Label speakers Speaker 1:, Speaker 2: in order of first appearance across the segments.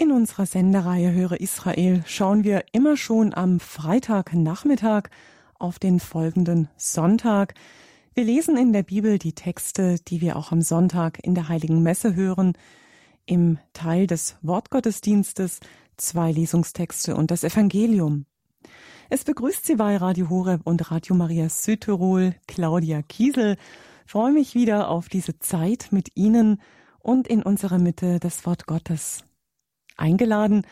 Speaker 1: In unserer Sendereihe Höre Israel schauen wir immer schon am Freitagnachmittag auf den folgenden Sonntag. Wir lesen in der Bibel die Texte, die wir auch am Sonntag in der Heiligen Messe hören. Im Teil des Wortgottesdienstes zwei Lesungstexte und das Evangelium. Es begrüßt Sie bei Radio Horeb und Radio Maria Südtirol, Claudia Kiesel. Ich freue mich wieder auf diese Zeit mit Ihnen und in unserer Mitte das Wort Gottes. Eingeladen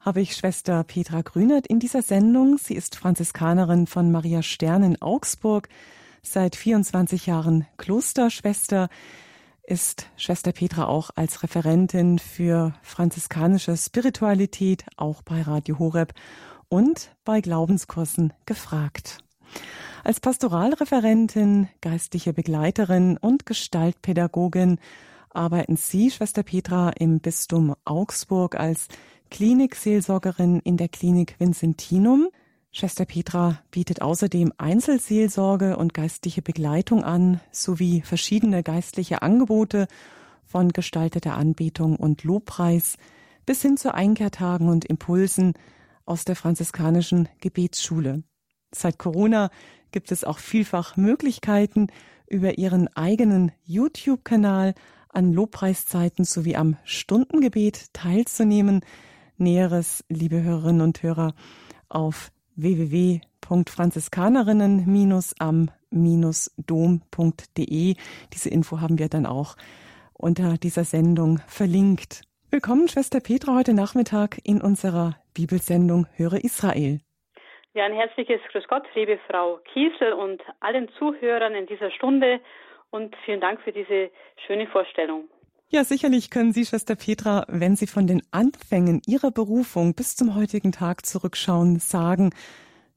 Speaker 1: habe ich Schwester Petra Grünert in dieser Sendung. Sie ist Franziskanerin von Maria Stern in Augsburg, seit 24 Jahren Klosterschwester, ist Schwester Petra auch als Referentin für franziskanische Spiritualität, auch bei Radio Horeb und bei Glaubenskursen gefragt. Als Pastoralreferentin, geistliche Begleiterin und Gestaltpädagogin arbeiten Sie, Schwester Petra, im Bistum Augsburg als Klinikseelsorgerin in der Klinik Vincentinum. Schwester Petra bietet außerdem Einzelseelsorge und geistliche Begleitung an, sowie verschiedene geistliche Angebote von gestalteter Anbetung und Lobpreis bis hin zu Einkehrtagen und Impulsen aus der franziskanischen Gebetsschule. Seit Corona gibt es auch vielfach Möglichkeiten, über ihren eigenen YouTube-Kanal an Lobpreiszeiten sowie am Stundengebet teilzunehmen. Näheres, liebe Hörerinnen und Hörer, auf www.franziskanerinnen-am-dom.de. Diese Info haben wir dann auch unter dieser Sendung verlinkt. Willkommen, Schwester Petra, heute Nachmittag in unserer Bibelsendung Höre Israel.
Speaker 2: Ja, ein herzliches Grüß Gott, liebe Frau Kiesel und allen Zuhörern in dieser Stunde und vielen Dank für diese schöne Vorstellung.
Speaker 1: Ja, sicherlich können Sie, Schwester Petra, wenn Sie von den Anfängen Ihrer Berufung bis zum heutigen Tag zurückschauen, sagen,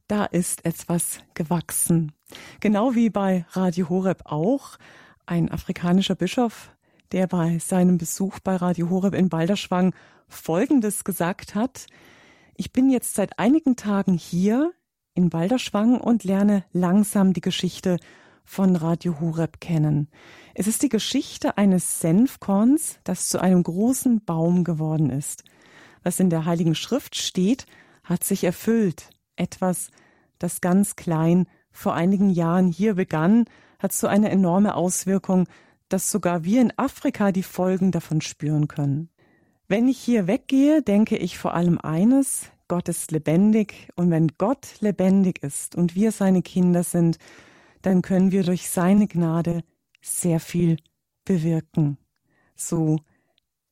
Speaker 1: da ist etwas gewachsen. Genau wie bei Radio Horeb auch. Ein afrikanischer Bischof, der bei seinem Besuch bei Radio Horeb in Balderschwang Folgendes gesagt hat. Ich bin jetzt seit einigen Tagen hier in Balderschwang und lerne langsam die Geschichte von Radio Horeb kennen. Es ist die Geschichte eines Senfkorns, das zu einem großen Baum geworden ist. Was in der Heiligen Schrift steht, hat sich erfüllt. Etwas, das ganz klein vor einigen Jahren hier begann, hat so eine enorme Auswirkung, dass sogar wir in Afrika die Folgen davon spüren können. Wenn ich hier weggehe, denke ich vor allem eines, Gott ist lebendig und wenn Gott lebendig ist und wir seine Kinder sind, dann können wir durch seine Gnade sehr viel bewirken. So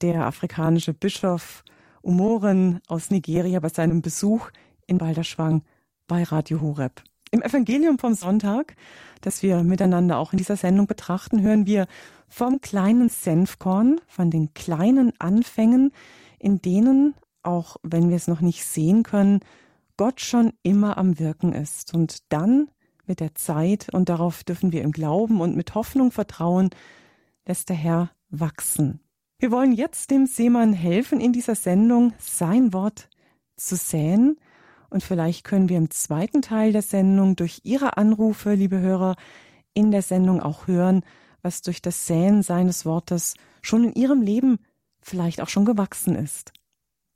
Speaker 1: der afrikanische Bischof Umoren aus Nigeria bei seinem Besuch in Balderschwang bei Radio Horeb. Im Evangelium vom Sonntag, das wir miteinander auch in dieser Sendung betrachten, hören wir vom kleinen Senfkorn, von den kleinen Anfängen, in denen, auch wenn wir es noch nicht sehen können, Gott schon immer am Wirken ist. Und dann mit der Zeit und darauf dürfen wir im Glauben und mit Hoffnung vertrauen, lässt der Herr wachsen. Wir wollen jetzt dem Seemann helfen, in dieser Sendung sein Wort zu säen. Und vielleicht können wir im zweiten Teil der Sendung durch Ihre Anrufe, liebe Hörer, in der Sendung auch hören, was durch das Säen seines Wortes schon in Ihrem Leben vielleicht auch schon gewachsen ist.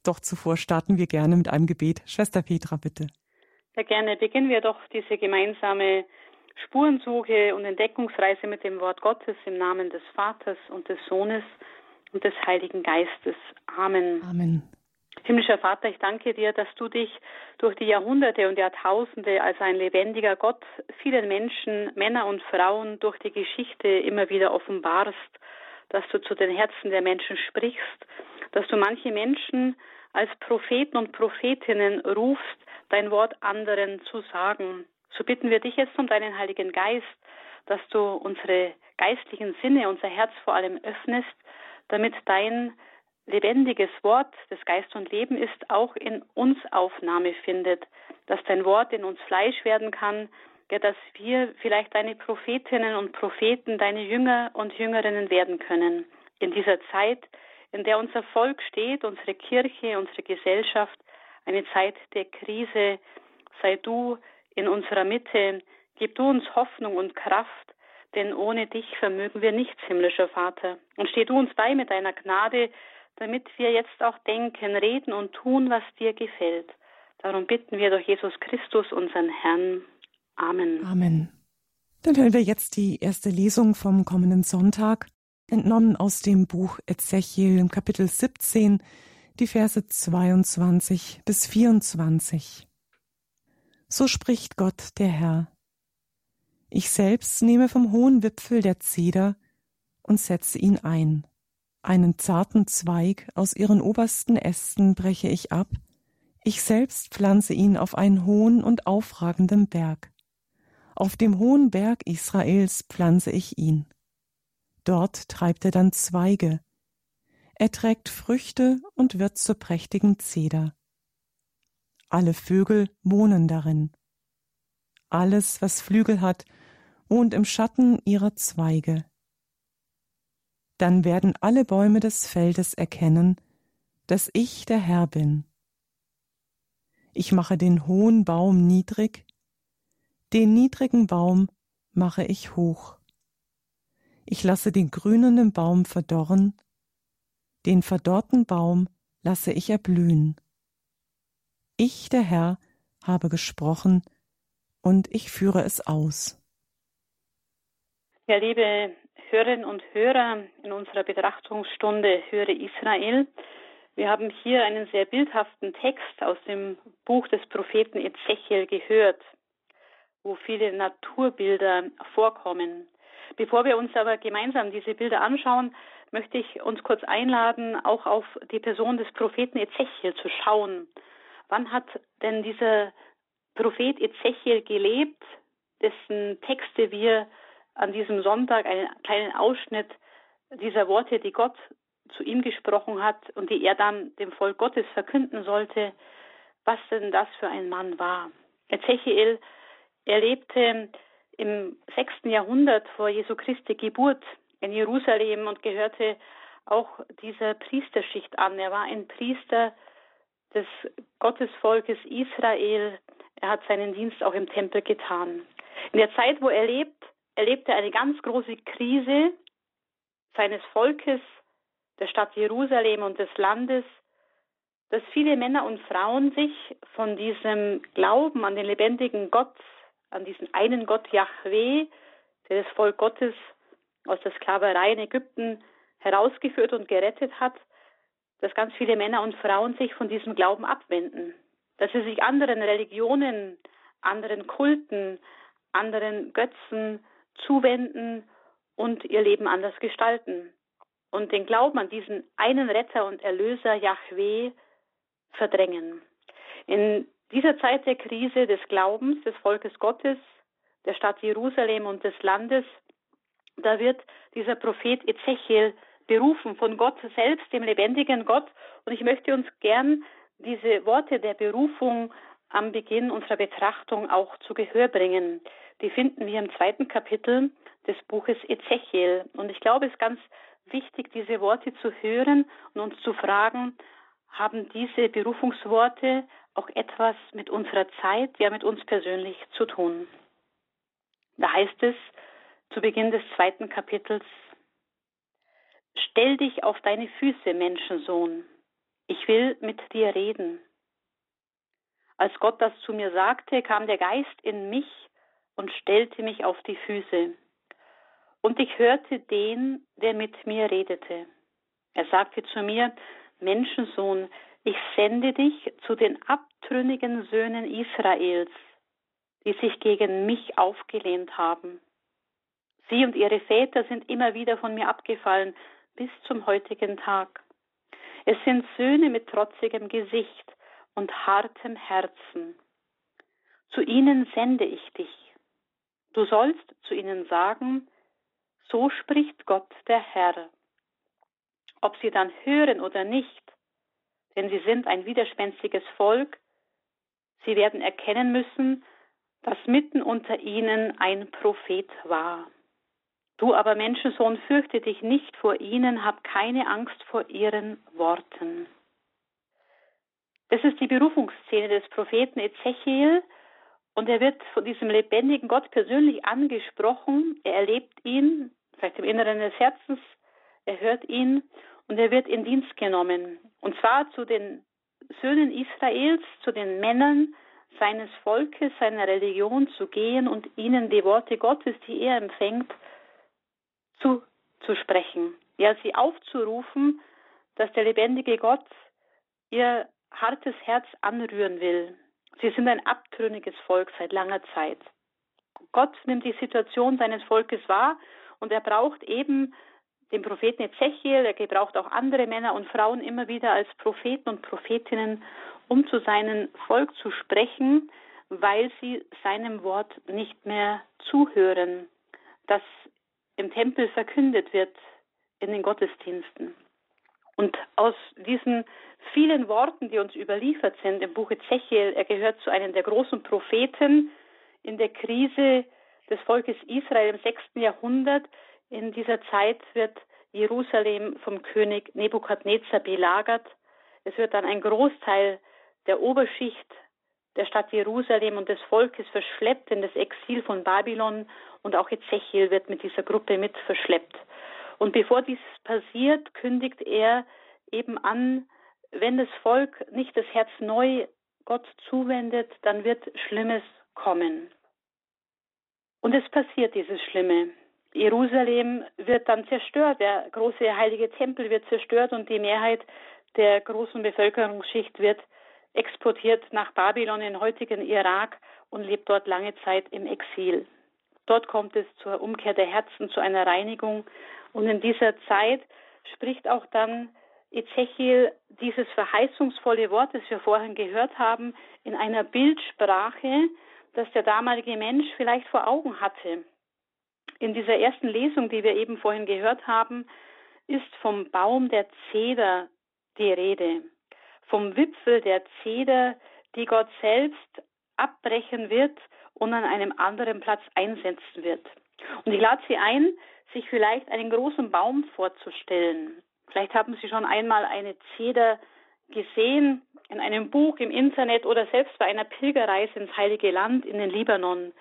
Speaker 1: Doch zuvor starten wir gerne mit einem Gebet. Schwester Petra, bitte.
Speaker 2: Sehr gerne beginnen wir doch diese gemeinsame Spurensuche und Entdeckungsreise mit dem Wort Gottes im Namen des Vaters und des Sohnes und des Heiligen Geistes. Amen.
Speaker 1: Amen.
Speaker 2: Himmlischer Vater, ich danke dir, dass du dich durch die Jahrhunderte und Jahrtausende als ein lebendiger Gott vielen Menschen, Männer und Frauen durch die Geschichte immer wieder offenbarst, dass du zu den Herzen der Menschen sprichst, dass du manche Menschen als Propheten und Prophetinnen rufst, dein Wort anderen zu sagen. So bitten wir dich jetzt um deinen Heiligen Geist, dass du unsere geistlichen Sinne, unser Herz vor allem öffnest, damit dein lebendiges Wort, das Geist und Leben ist, auch in uns Aufnahme findet, dass dein Wort in uns Fleisch werden kann, ja, dass wir vielleicht deine Prophetinnen und Propheten, deine Jünger und Jüngerinnen werden können. In dieser Zeit, in der unser Volk steht, unsere Kirche, unsere Gesellschaft, eine Zeit der Krise. Sei du in unserer Mitte, gib du uns Hoffnung und Kraft, denn ohne dich vermögen wir nichts, himmlischer Vater. Und steh du uns bei mit deiner Gnade, damit wir jetzt auch denken, reden und tun, was dir gefällt. Darum bitten wir durch Jesus Christus, unseren Herrn. Amen.
Speaker 1: Amen. Dann hören wir jetzt die erste Lesung vom kommenden Sonntag, entnommen aus dem Buch Ezechiel im Kapitel 17, die Verse 22 bis 24. So spricht Gott der Herr. Ich selbst nehme vom hohen Wipfel der Zeder und setze ihn ein. Einen zarten Zweig aus ihren obersten Ästen breche ich ab, ich selbst pflanze ihn auf einen hohen und aufragenden Berg. Auf dem hohen Berg Israels pflanze ich ihn. Dort treibt er dann Zweige. Er trägt Früchte und wird zur prächtigen Zeder. Alle Vögel wohnen darin. Alles, was Flügel hat, wohnt im Schatten ihrer Zweige. Dann werden alle Bäume des Feldes erkennen, dass ich der Herr bin. Ich mache den hohen Baum niedrig, den niedrigen Baum mache ich hoch. Ich lasse den grünenden Baum verdorren, den verdorrten Baum lasse ich erblühen. Ich, der Herr, habe gesprochen, und ich führe es aus.
Speaker 2: Ja, liebe Hörerinnen und Hörer, in unserer Betrachtungsstunde Höre Israel. Wir haben hier einen sehr bildhaften Text aus dem Buch des Propheten Ezechiel gehört, wo viele Naturbilder vorkommen. Bevor wir uns aber gemeinsam diese Bilder anschauen, möchte ich uns kurz einladen, auch auf die Person des Propheten Ezechiel zu schauen. Wann hat denn dieser Prophet Ezechiel gelebt, dessen Texte wir an diesem Sonntag einen kleinen Ausschnitt dieser Worte, die Gott zu ihm gesprochen hat und die er dann dem Volk Gottes verkünden sollte, was denn das für ein Mann war. Ezechiel erlebte im sechsten Jahrhundert vor Jesu Christi Geburt in Jerusalem und gehörte auch dieser Priesterschicht an. Er war ein Priester des Gottesvolkes Israel. Er hat seinen Dienst auch im Tempel getan. In der Zeit, wo er lebt, erlebte er eine ganz große Krise seines Volkes, der Stadt Jerusalem und des Landes, dass viele Männer und Frauen sich von diesem Glauben an den lebendigen Gott, an diesen einen Gott Yahweh, der das Volk Gottes aus der Sklaverei in Ägypten herausgeführt und gerettet hat, dass ganz viele Männer und Frauen sich von diesem Glauben abwenden, dass sie sich anderen Religionen, anderen Kulten, anderen Götzen zuwenden und ihr Leben anders gestalten und den Glauben an diesen einen Retter und Erlöser Yahweh verdrängen. In dieser Zeit der Krise des Glaubens des Volkes Gottes, der Stadt Jerusalem und des Landes, da wird dieser Prophet Ezechiel berufen von Gott selbst, dem lebendigen Gott. Und ich möchte uns gern diese Worte der Berufung am Beginn unserer Betrachtung auch zu Gehör bringen. Die finden wir im zweiten Kapitel des Buches Ezechiel. Und ich glaube, es ist ganz wichtig, diese Worte zu hören und uns zu fragen, haben diese Berufungsworte auch etwas mit unserer Zeit, ja mit uns persönlich zu tun. Da heißt es zu Beginn des zweiten Kapitels, Stell dich auf deine Füße, Menschensohn, ich will mit dir reden. Als Gott das zu mir sagte, kam der Geist in mich und stellte mich auf die Füße. Und ich hörte den, der mit mir redete. Er sagte zu mir, Menschensohn, ich sende dich zu den abtrünnigen Söhnen Israels, die sich gegen mich aufgelehnt haben. Sie und ihre Väter sind immer wieder von mir abgefallen bis zum heutigen Tag. Es sind Söhne mit trotzigem Gesicht und hartem Herzen. Zu ihnen sende ich dich. Du sollst zu ihnen sagen, so spricht Gott der Herr. Ob sie dann hören oder nicht, denn sie sind ein widerspenstiges Volk, sie werden erkennen müssen, dass mitten unter ihnen ein Prophet war. Du aber Menschensohn, fürchte dich nicht vor ihnen, hab keine Angst vor ihren Worten. Das ist die Berufungsszene des Propheten Ezechiel und er wird von diesem lebendigen Gott persönlich angesprochen. Er erlebt ihn, vielleicht im Inneren des Herzens, er hört ihn und er wird in Dienst genommen. Und zwar zu den Söhnen Israels, zu den Männern seines Volkes, seiner Religion zu gehen und ihnen die Worte Gottes, die er empfängt, zuzusprechen. Ja, sie aufzurufen, dass der lebendige Gott ihr hartes Herz anrühren will. Sie sind ein abtrünniges Volk seit langer Zeit. Gott nimmt die Situation seines Volkes wahr und er braucht eben den Propheten Ezechiel, er gebraucht auch andere Männer und Frauen immer wieder als Propheten und Prophetinnen, um zu seinem Volk zu sprechen, weil sie seinem Wort nicht mehr zuhören, das im Tempel verkündet wird in den Gottesdiensten. Und aus diesen vielen Worten, die uns überliefert sind im Buch Ezechiel, er gehört zu einem der großen Propheten in der Krise des Volkes Israel im 6. Jahrhundert. In dieser Zeit wird Jerusalem vom König Nebukadnezar belagert. Es wird dann ein Großteil der Oberschicht der Stadt Jerusalem und des Volkes verschleppt in das Exil von Babylon und auch Ezechiel wird mit dieser Gruppe mit verschleppt. Und bevor dies passiert, kündigt er eben an, wenn das Volk nicht das Herz neu Gott zuwendet, dann wird Schlimmes kommen. Und es passiert dieses Schlimme. Jerusalem wird dann zerstört, der große heilige Tempel wird zerstört und die Mehrheit der großen Bevölkerungsschicht wird exportiert nach Babylon in heutigen Irak und lebt dort lange Zeit im Exil. Dort kommt es zur Umkehr der Herzen, zu einer Reinigung. Und in dieser Zeit spricht auch dann Ezechiel dieses verheißungsvolle Wort, das wir vorhin gehört haben, in einer Bildsprache, das der damalige Mensch vielleicht vor Augen hatte. In dieser ersten Lesung, die wir eben vorhin gehört haben, ist vom Baum der Zeder die Rede vom Wipfel der Zeder, die Gott selbst abbrechen wird und an einem anderen Platz einsetzen wird. Und ich lade Sie ein, sich vielleicht einen großen Baum vorzustellen. Vielleicht haben Sie schon einmal eine Zeder gesehen in einem Buch im Internet oder selbst bei einer Pilgerreise ins Heilige Land in den Libanon.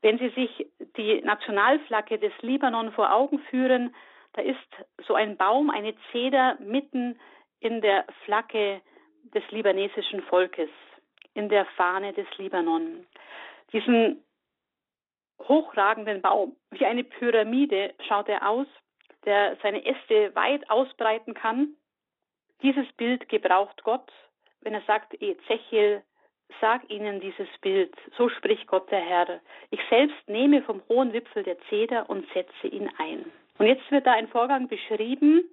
Speaker 2: Wenn Sie sich die Nationalflagge des Libanon vor Augen führen, da ist so ein Baum, eine Zeder mitten in der Flagge des libanesischen Volkes, in der Fahne des Libanon. Diesen hochragenden Baum, wie eine Pyramide schaut er aus, der seine Äste weit ausbreiten kann. Dieses Bild gebraucht Gott, wenn er sagt, Ezechiel, sag ihnen dieses Bild, so spricht Gott der Herr. Ich selbst nehme vom hohen Wipfel der Zeder und setze ihn ein. Und jetzt wird da ein Vorgang beschrieben,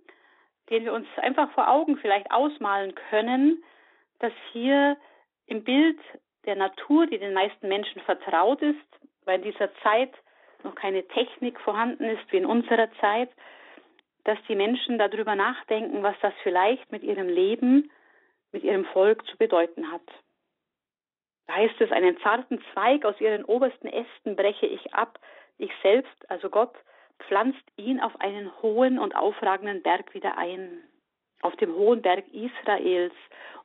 Speaker 2: den wir uns einfach vor Augen vielleicht ausmalen können, dass hier im Bild der Natur, die den meisten Menschen vertraut ist, weil in dieser Zeit noch keine Technik vorhanden ist wie in unserer Zeit, dass die Menschen darüber nachdenken, was das vielleicht mit ihrem Leben, mit ihrem Volk zu bedeuten hat. Da heißt es, einen zarten Zweig aus ihren obersten Ästen breche ich ab, ich selbst, also Gott, pflanzt ihn auf einen hohen und aufragenden Berg wieder ein, auf dem hohen Berg Israels.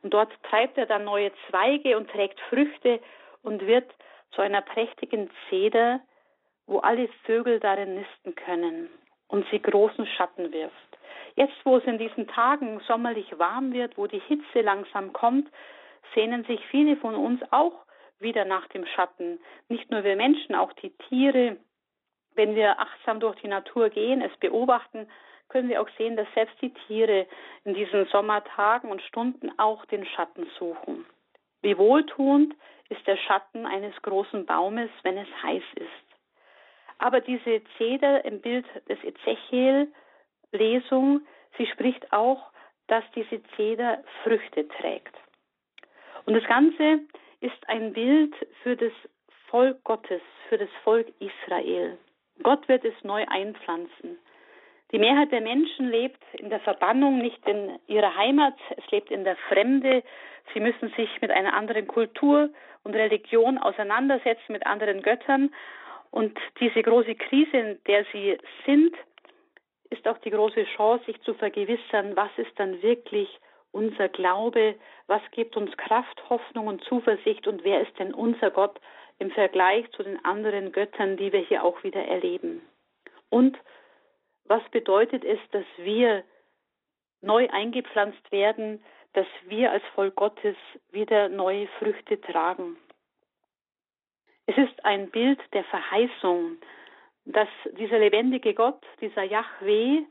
Speaker 2: Und dort treibt er dann neue Zweige und trägt Früchte und wird zu einer prächtigen Zeder, wo alle Vögel darin nisten können und sie großen Schatten wirft. Jetzt, wo es in diesen Tagen sommerlich warm wird, wo die Hitze langsam kommt, sehnen sich viele von uns auch wieder nach dem Schatten. Nicht nur wir Menschen, auch die Tiere, wenn wir achtsam durch die Natur gehen, es beobachten, können wir auch sehen, dass selbst die Tiere in diesen Sommertagen und Stunden auch den Schatten suchen. Wie wohltuend ist der Schatten eines großen Baumes, wenn es heiß ist. Aber diese Zeder im Bild des Ezechiel-Lesung, sie spricht auch, dass diese Zeder Früchte trägt. Und das Ganze ist ein Bild für das Volk Gottes, für das Volk Israel. Gott wird es neu einpflanzen. Die Mehrheit der Menschen lebt in der Verbannung, nicht in ihrer Heimat, es lebt in der Fremde. Sie müssen sich mit einer anderen Kultur und Religion auseinandersetzen, mit anderen Göttern. Und diese große Krise, in der sie sind, ist auch die große Chance, sich zu vergewissern, was ist dann wirklich unser Glaube, was gibt uns Kraft, Hoffnung und Zuversicht und wer ist denn unser Gott im Vergleich zu den anderen Göttern, die wir hier auch wieder erleben. Und was bedeutet es, dass wir neu eingepflanzt werden, dass wir als Volk Gottes wieder neue Früchte tragen. Es ist ein Bild der Verheißung, dass dieser lebendige Gott, dieser Yahweh,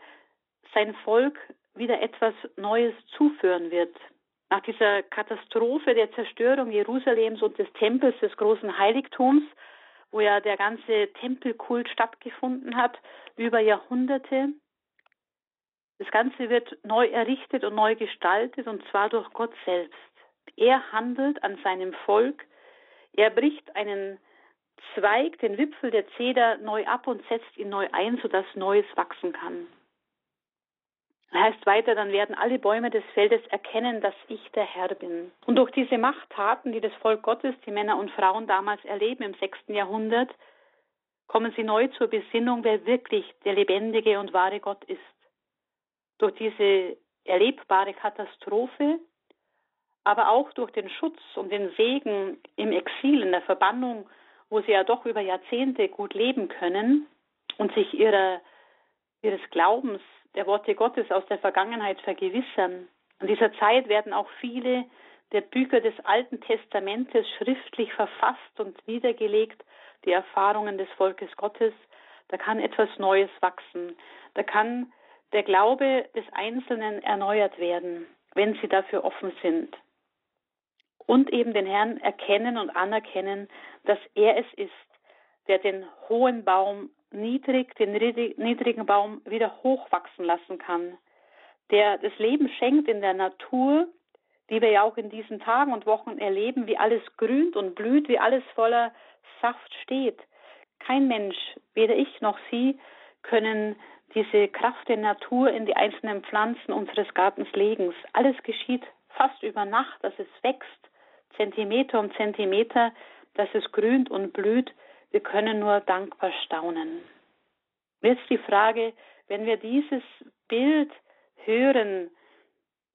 Speaker 2: sein Volk wieder etwas Neues zuführen wird. Nach dieser Katastrophe der Zerstörung Jerusalems und des Tempels des großen Heiligtums, wo ja der ganze Tempelkult stattgefunden hat, über Jahrhunderte, das Ganze wird neu errichtet und neu gestaltet, und zwar durch Gott selbst. Er handelt an seinem Volk, er bricht einen Zweig, den Wipfel der Zeder neu ab und setzt ihn neu ein, sodass Neues wachsen kann. Heißt weiter, dann werden alle Bäume des Feldes erkennen, dass ich der Herr bin. Und durch diese Machttaten, die das Volk Gottes, die Männer und Frauen damals erleben im sechsten Jahrhundert, kommen sie neu zur Besinnung, wer wirklich der lebendige und wahre Gott ist. Durch diese erlebbare Katastrophe, aber auch durch den Schutz und den Segen im Exil, in der Verbannung, wo sie ja doch über Jahrzehnte gut leben können und sich ihrer, ihres Glaubens der Worte Gottes aus der Vergangenheit vergewissern. In dieser Zeit werden auch viele der Bücher des Alten Testamentes schriftlich verfasst und niedergelegt, die Erfahrungen des Volkes Gottes. Da kann etwas Neues wachsen. Da kann der Glaube des Einzelnen erneuert werden, wenn sie dafür offen sind. Und eben den Herrn erkennen und anerkennen, dass er es ist, der den hohen Baum niedrig, den niedrigen Baum wieder hochwachsen lassen kann, der das Leben schenkt in der Natur, die wir ja auch in diesen Tagen und Wochen erleben, wie alles grünt und blüht, wie alles voller Saft steht. Kein Mensch, weder ich noch Sie, können diese Kraft der Natur in die einzelnen Pflanzen unseres Gartens legen. Alles geschieht fast über Nacht, dass es wächst, Zentimeter um Zentimeter, dass es grünt und blüht. Wir können nur dankbar staunen. Jetzt die Frage, wenn wir dieses Bild hören,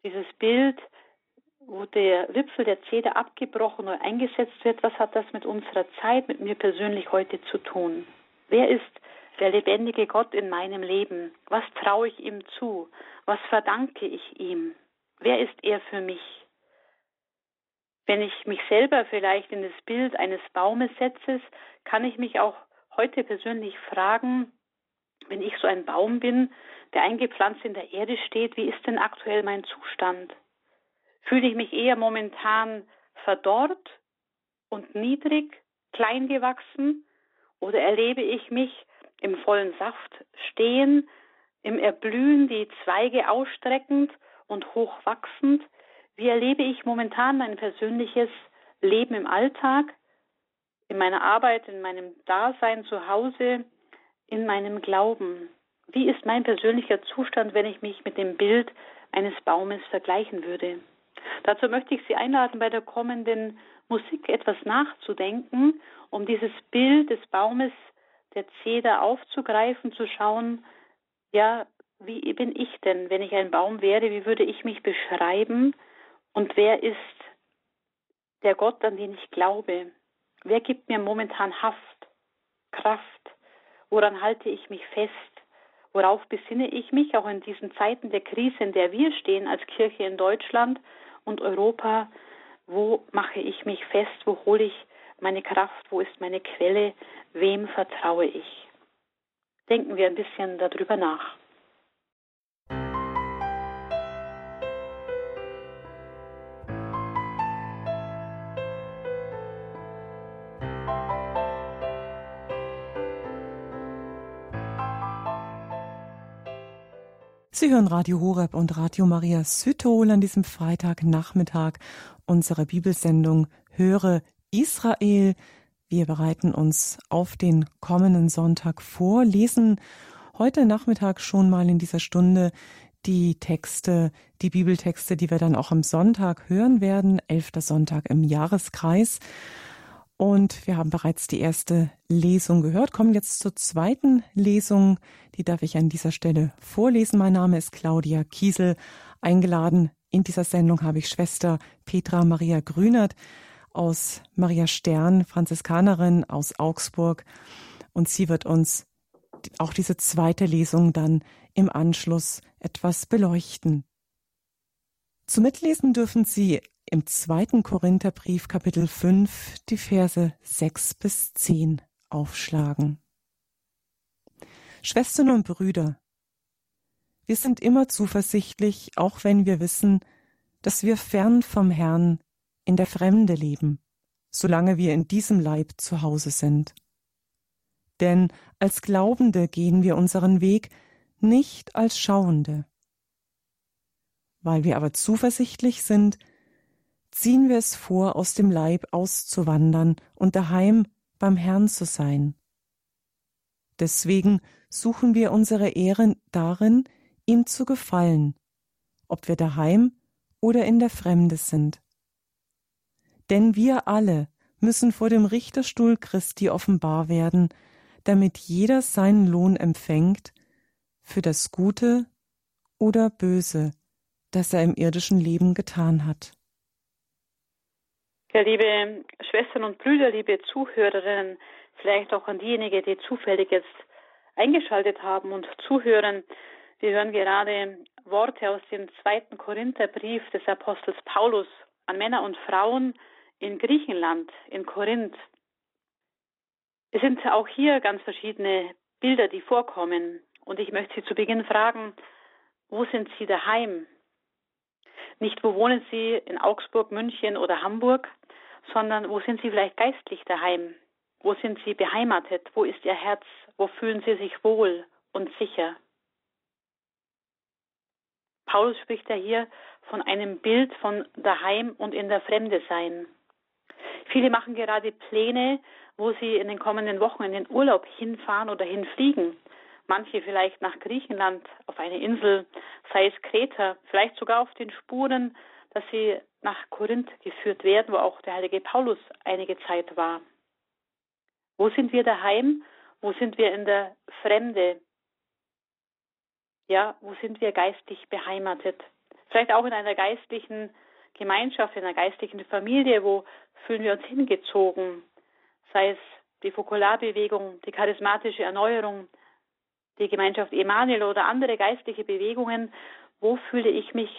Speaker 2: dieses Bild, wo der Wipfel der Zeder abgebrochen oder eingesetzt wird, was hat das mit unserer Zeit, mit mir persönlich heute zu tun? Wer ist der lebendige Gott in meinem Leben? Was traue ich ihm zu? Was verdanke ich ihm? Wer ist er für mich? Wenn ich mich selber vielleicht in das Bild eines Baumes setze, kann ich mich auch heute persönlich fragen, wenn ich so ein Baum bin, der eingepflanzt in der Erde steht, wie ist denn aktuell mein Zustand? Fühle ich mich eher momentan verdorrt und niedrig, klein gewachsen, oder erlebe ich mich im vollen Saft stehen, im Erblühen die Zweige ausstreckend und hochwachsend? Wie erlebe ich momentan mein persönliches Leben im Alltag, in meiner Arbeit, in meinem Dasein zu Hause, in meinem Glauben? Wie ist mein persönlicher Zustand, wenn ich mich mit dem Bild eines Baumes vergleichen würde? Dazu möchte ich Sie einladen, bei der kommenden Musik etwas nachzudenken, um dieses Bild des Baumes der Zeder aufzugreifen, zu schauen, ja, wie bin ich denn, wenn ich ein Baum wäre, wie würde ich mich beschreiben und wer ist der Gott, an den ich glaube? Wer gibt mir momentan Haft, Kraft? Woran halte ich mich fest? Worauf besinne ich mich auch in diesen Zeiten der Krise, in der wir stehen als Kirche in Deutschland und Europa? Wo mache ich mich fest? Wo hole ich meine Kraft? Wo ist meine Quelle? Wem vertraue ich? Denken wir ein bisschen darüber nach.
Speaker 1: Sie hören Radio Horeb und Radio Maria Südtirol an diesem Freitagnachmittag unsere Bibelsendung Höre Israel. Wir bereiten uns auf den kommenden Sonntag vor, lesen heute Nachmittag schon mal in dieser Stunde die Texte, die Bibeltexte, die wir dann auch am Sonntag hören werden, elfter Sonntag im Jahreskreis. Und wir haben bereits die erste Lesung gehört, kommen jetzt zur zweiten Lesung. Die darf ich an dieser Stelle vorlesen. Mein Name ist Claudia Kiesel. Eingeladen in dieser Sendung habe ich Schwester Petra Maria Grünert aus Maria Stern, Franziskanerin aus Augsburg. Und sie wird uns auch diese zweite Lesung dann im Anschluss etwas beleuchten. Zu mitlesen dürfen Sie im zweiten Korintherbrief Kapitel 5 die Verse 6 bis 10 aufschlagen. Schwestern und Brüder, wir sind immer zuversichtlich, auch wenn wir wissen, dass wir fern vom Herrn in der Fremde leben, solange wir in diesem Leib zu Hause sind. Denn als Glaubende gehen wir unseren Weg nicht als Schauende. Weil wir aber zuversichtlich sind, ziehen wir es vor, aus dem Leib auszuwandern und daheim beim Herrn zu sein. Deswegen suchen wir unsere Ehre darin, ihm zu gefallen, ob wir daheim oder in der Fremde sind. Denn wir alle müssen vor dem Richterstuhl Christi offenbar werden, damit jeder seinen Lohn empfängt für das Gute oder Böse, das er im irdischen Leben getan hat.
Speaker 2: Ja, liebe Schwestern und Brüder, liebe Zuhörerinnen, vielleicht auch an diejenigen, die zufällig jetzt eingeschaltet haben und zuhören. Wir hören gerade Worte aus dem zweiten Korintherbrief des Apostels Paulus an Männer und Frauen in Griechenland, in Korinth. Es sind auch hier ganz verschiedene Bilder, die vorkommen. Und ich möchte Sie zu Beginn fragen, wo sind Sie daheim? Nicht, wo wohnen Sie in Augsburg, München oder Hamburg, sondern wo sind Sie vielleicht geistlich daheim? Wo sind Sie beheimatet? Wo ist Ihr Herz? Wo fühlen Sie sich wohl und sicher? Paulus spricht ja hier von einem Bild von daheim und in der Fremde sein. Viele machen gerade Pläne, wo sie in den kommenden Wochen in den Urlaub hinfahren oder hinfliegen. Manche vielleicht nach Griechenland auf eine Insel, sei es Kreta, vielleicht sogar auf den Spuren, dass sie nach Korinth geführt werden, wo auch der heilige Paulus einige Zeit war. Wo sind wir daheim? Wo sind wir in der Fremde? Ja, wo sind wir geistlich beheimatet? Vielleicht auch in einer geistlichen Gemeinschaft, in einer geistlichen Familie, wo fühlen wir uns hingezogen? Sei es die Fokularbewegung, die charismatische Erneuerung, die Gemeinschaft Emanuel oder andere geistliche Bewegungen, wo fühle ich mich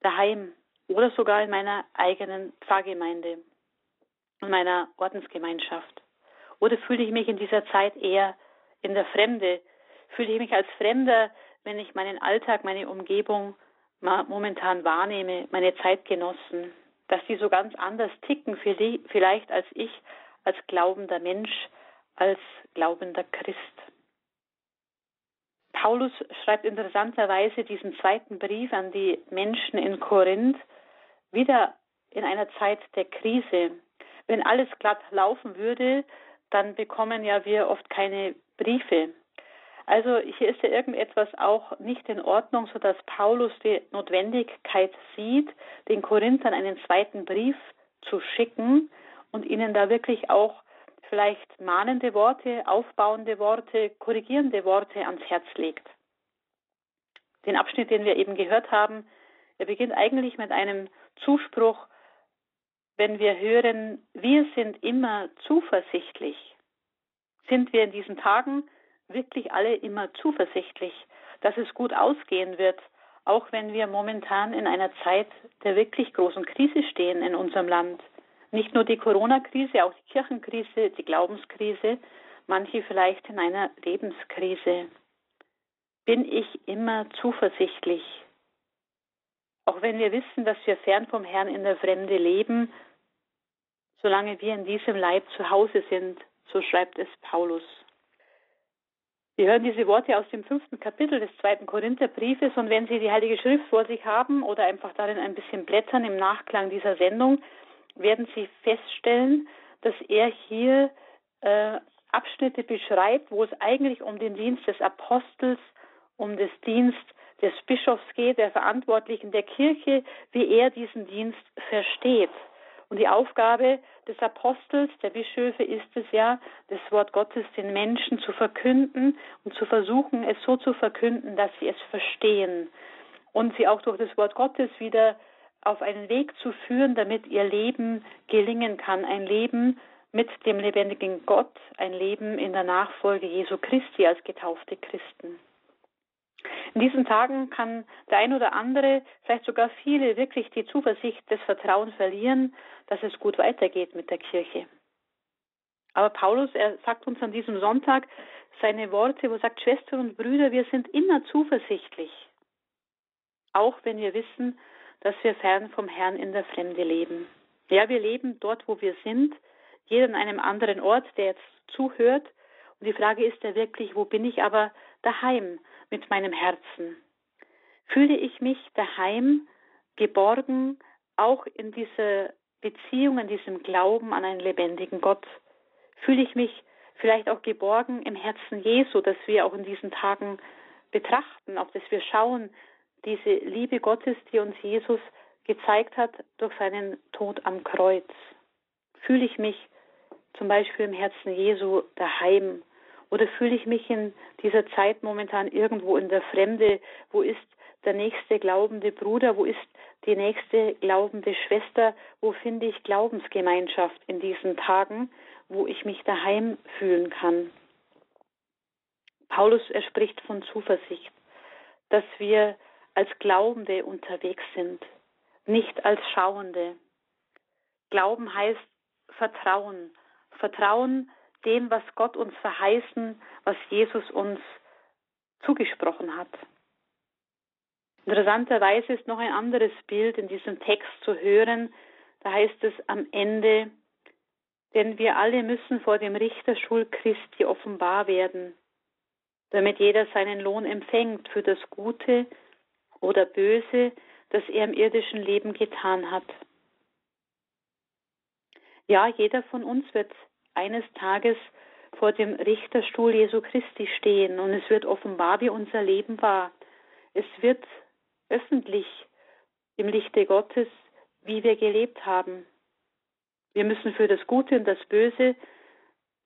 Speaker 2: daheim oder sogar in meiner eigenen Pfarrgemeinde, in meiner Ordensgemeinschaft? Oder fühle ich mich in dieser Zeit eher in der Fremde? Fühle ich mich als Fremder, wenn ich meinen Alltag, meine Umgebung momentan wahrnehme, meine Zeitgenossen, dass die so ganz anders ticken vielleicht als ich, als glaubender Mensch, als glaubender Christ. Paulus schreibt interessanterweise diesen zweiten Brief an die Menschen in Korinth wieder in einer Zeit der Krise. Wenn alles glatt laufen würde, dann bekommen ja wir oft keine Briefe. Also hier ist ja irgendetwas auch nicht in Ordnung, sodass Paulus die Notwendigkeit sieht, den Korinthern einen zweiten Brief zu schicken und ihnen da wirklich auch vielleicht mahnende Worte, aufbauende Worte, korrigierende Worte ans Herz legt. Den Abschnitt, den wir eben gehört haben, der beginnt eigentlich mit einem Zuspruch, wenn wir hören, wir sind immer zuversichtlich. Sind wir in diesen Tagen wirklich alle immer zuversichtlich, dass es gut ausgehen wird, auch wenn wir momentan in einer Zeit der wirklich großen Krise stehen in unserem Land. Nicht nur die Corona-Krise, auch die Kirchenkrise, die Glaubenskrise, manche vielleicht in einer Lebenskrise. Bin ich immer zuversichtlich? Auch wenn wir wissen, dass wir fern vom Herrn in der Fremde leben, solange wir in diesem Leib zu Hause sind, so schreibt es Paulus. Wir hören diese Worte aus dem fünften Kapitel des zweiten Korintherbriefes und wenn Sie die Heilige Schrift vor sich haben oder einfach darin ein bisschen blättern im Nachklang dieser Sendung, werden Sie feststellen, dass er hier äh, Abschnitte beschreibt, wo es eigentlich um den Dienst des Apostels, um den Dienst des Bischofs geht, der Verantwortlichen der Kirche, wie er diesen Dienst versteht. Und die Aufgabe des Apostels, der Bischöfe ist es ja, das Wort Gottes den Menschen zu verkünden und zu versuchen, es so zu verkünden, dass sie es verstehen und sie auch durch das Wort Gottes wieder auf einen Weg zu führen, damit ihr Leben gelingen kann. Ein Leben mit dem lebendigen Gott, ein Leben in der Nachfolge Jesu Christi als getaufte Christen. In diesen Tagen kann der ein oder andere, vielleicht sogar viele, wirklich die Zuversicht, das Vertrauen verlieren, dass es gut weitergeht mit der Kirche. Aber Paulus, er sagt uns an diesem Sonntag seine Worte, wo er sagt, Schwestern und Brüder, wir sind immer zuversichtlich. Auch wenn wir wissen, dass wir fern vom Herrn in der Fremde leben. Ja, wir leben dort, wo wir sind, jeder an einem anderen Ort, der jetzt zuhört. Und die Frage ist ja wirklich, wo bin ich aber daheim mit meinem Herzen? Fühle ich mich daheim, geborgen, auch in dieser Beziehung, in diesem Glauben an einen lebendigen Gott? Fühle ich mich vielleicht auch geborgen im Herzen Jesu, dass wir auch in diesen Tagen betrachten, auf das wir schauen, diese Liebe Gottes, die uns Jesus gezeigt hat durch seinen Tod am Kreuz. Fühle ich mich zum Beispiel im Herzen Jesu daheim oder fühle ich mich in dieser Zeit momentan irgendwo in der Fremde? Wo ist der nächste glaubende Bruder? Wo ist die nächste glaubende Schwester? Wo finde ich Glaubensgemeinschaft in diesen Tagen, wo ich mich daheim fühlen kann? Paulus, er spricht von Zuversicht, dass wir als Glaubende unterwegs sind, nicht als Schauende. Glauben heißt Vertrauen. Vertrauen dem, was Gott uns verheißen, was Jesus uns zugesprochen hat. Interessanterweise ist noch ein anderes Bild in diesem Text zu hören. Da heißt es am Ende, denn wir alle müssen vor dem Richterstuhl Christi offenbar werden, damit jeder seinen Lohn empfängt für das Gute oder Böse, das er im irdischen Leben getan hat. Ja, jeder von uns wird eines Tages vor dem Richterstuhl Jesu Christi stehen und es wird offenbar, wie unser Leben war. Es wird öffentlich im Lichte Gottes, wie wir gelebt haben. Wir müssen für das Gute und das Böse,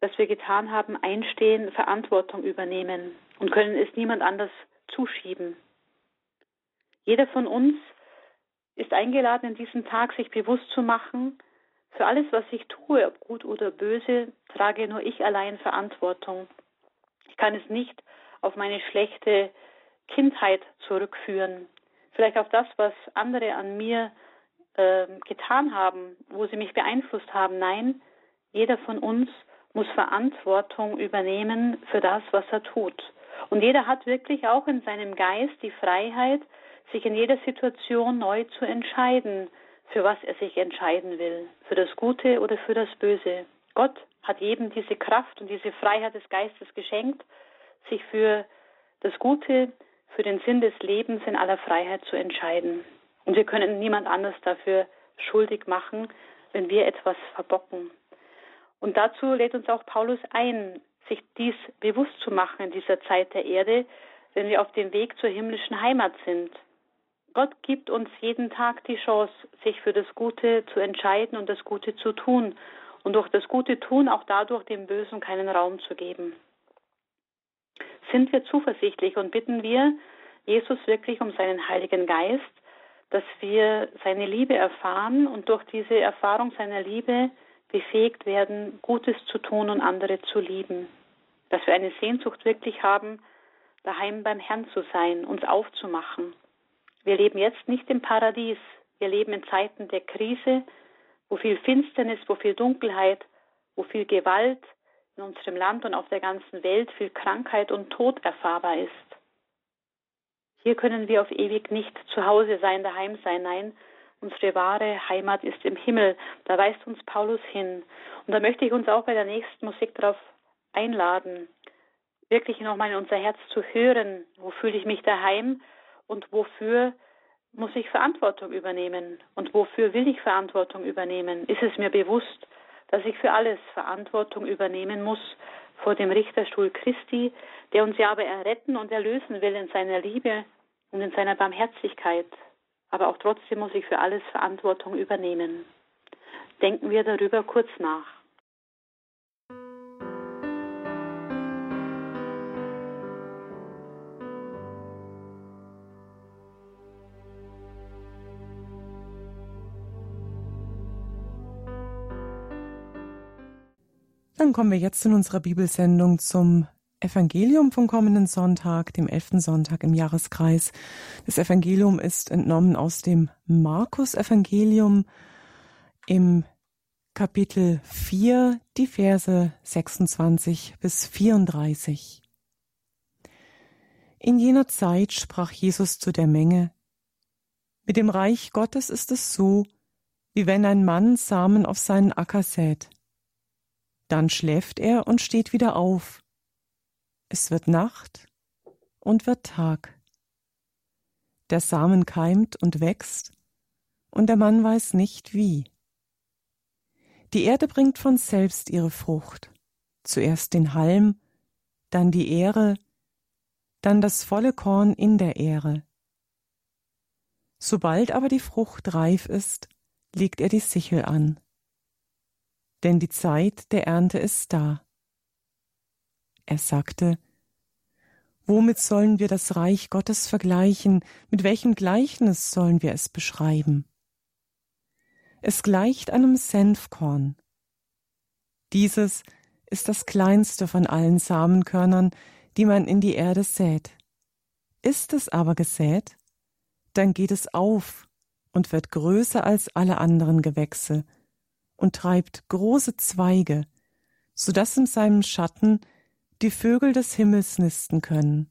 Speaker 2: das wir getan haben, einstehen, Verantwortung übernehmen und können es niemand anders zuschieben. Jeder von uns ist eingeladen, in diesem Tag sich bewusst zu machen, für alles, was ich tue, ob gut oder böse, trage nur ich allein Verantwortung. Ich kann es nicht auf meine schlechte Kindheit zurückführen, vielleicht auf das, was andere an mir äh, getan haben, wo sie mich beeinflusst haben. Nein, jeder von uns muss Verantwortung übernehmen für das, was er tut. Und jeder hat wirklich auch in seinem Geist die Freiheit, sich in jeder Situation neu zu entscheiden, für was er sich entscheiden will, für das Gute oder für das Böse. Gott hat jedem diese Kraft und diese Freiheit des Geistes geschenkt, sich für das Gute, für den Sinn des Lebens in aller Freiheit zu entscheiden. Und wir können niemand anders dafür schuldig machen, wenn wir etwas verbocken. Und dazu lädt uns auch Paulus ein, sich dies bewusst zu machen in dieser Zeit der Erde, wenn wir auf dem Weg zur himmlischen Heimat sind. Gott gibt uns jeden Tag die Chance, sich für das Gute zu entscheiden und das Gute zu tun und durch das Gute tun auch dadurch dem Bösen keinen Raum zu geben. Sind wir zuversichtlich und bitten wir Jesus wirklich um seinen Heiligen Geist, dass wir seine Liebe erfahren und durch diese Erfahrung seiner Liebe befähigt werden, Gutes zu tun und andere zu lieben. Dass wir eine Sehnsucht wirklich haben, daheim beim Herrn zu sein, uns aufzumachen wir leben jetzt nicht im Paradies. Wir leben in Zeiten der Krise, wo viel Finsternis, wo viel Dunkelheit, wo viel Gewalt in unserem Land und auf der ganzen Welt, viel Krankheit und Tod erfahrbar ist. Hier können wir auf ewig nicht zu Hause sein, daheim sein. Nein, unsere wahre Heimat ist im Himmel. Da weist uns Paulus hin. Und da möchte ich uns auch bei der nächsten Musik darauf einladen, wirklich nochmal in unser Herz zu hören, wo fühle ich mich daheim und wofür muss ich Verantwortung übernehmen und wofür will ich Verantwortung übernehmen? Ist es mir bewusst, dass ich für alles Verantwortung übernehmen muss vor dem Richterstuhl Christi, der uns ja aber erretten und erlösen will in seiner Liebe und in seiner Barmherzigkeit. Aber auch trotzdem muss ich für alles Verantwortung übernehmen. Denken wir darüber kurz nach.
Speaker 1: Dann kommen wir jetzt in unserer Bibelsendung zum Evangelium vom kommenden Sonntag, dem elften Sonntag im Jahreskreis. Das Evangelium ist entnommen aus dem Markus-Evangelium im Kapitel 4, die Verse 26 bis 34. In jener Zeit sprach Jesus zu der Menge, Mit dem Reich Gottes ist es so, wie wenn ein Mann Samen auf seinen Acker sät. Dann schläft er und steht wieder auf es wird Nacht und wird Tag. Der Samen keimt und wächst, und der Mann weiß nicht wie. Die Erde bringt von selbst ihre Frucht, zuerst den Halm, dann die Ähre, dann das volle Korn in der Ähre. Sobald aber die Frucht reif ist, legt er die Sichel an. Denn die Zeit der Ernte ist da. Er sagte, Womit sollen wir das Reich Gottes vergleichen? Mit welchem Gleichnis sollen wir es beschreiben? Es gleicht einem Senfkorn. Dieses ist das kleinste von allen Samenkörnern, die man in die Erde sät. Ist es aber gesät, dann geht es auf und wird größer als alle anderen Gewächse und treibt große Zweige, so dass in seinem Schatten die Vögel des Himmels nisten können.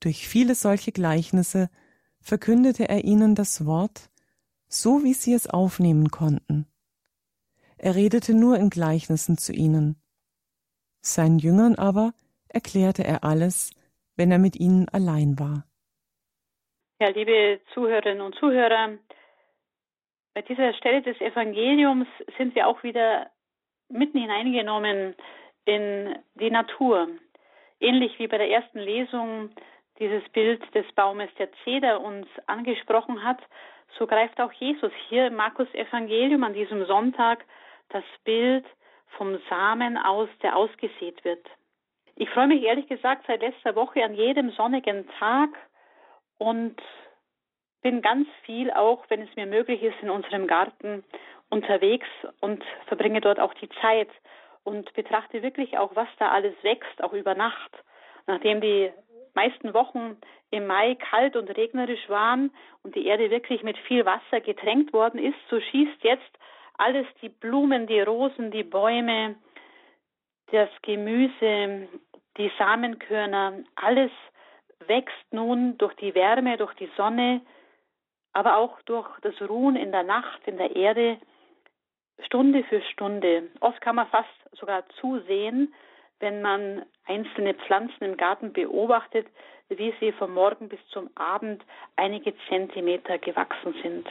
Speaker 1: Durch viele solche Gleichnisse verkündete er ihnen das Wort, so wie sie es aufnehmen konnten. Er redete nur in Gleichnissen zu ihnen. Seinen Jüngern aber erklärte er alles, wenn er mit ihnen allein war.
Speaker 2: Ja, liebe Zuhörerinnen und Zuhörer, bei dieser Stelle des Evangeliums sind wir auch wieder mitten hineingenommen in die Natur. Ähnlich wie bei der ersten Lesung dieses Bild des Baumes der Zeder uns angesprochen hat, so greift auch Jesus hier im Markus Evangelium an diesem Sonntag das Bild vom Samen aus, der ausgesät wird. Ich freue mich ehrlich gesagt seit letzter Woche an jedem sonnigen Tag und bin ganz viel auch, wenn es mir möglich ist, in unserem Garten unterwegs und verbringe dort auch die Zeit und betrachte wirklich auch, was da alles wächst, auch über Nacht. Nachdem die meisten Wochen im Mai kalt und regnerisch waren und die Erde wirklich mit viel Wasser getränkt worden ist, so schießt jetzt alles die Blumen, die Rosen, die Bäume, das Gemüse, die Samenkörner, alles wächst nun durch die Wärme, durch die Sonne, aber auch durch das Ruhen in der Nacht, in der Erde, Stunde für Stunde. Oft kann man fast sogar zusehen, wenn man einzelne Pflanzen im Garten beobachtet, wie sie vom Morgen bis zum Abend einige Zentimeter gewachsen sind.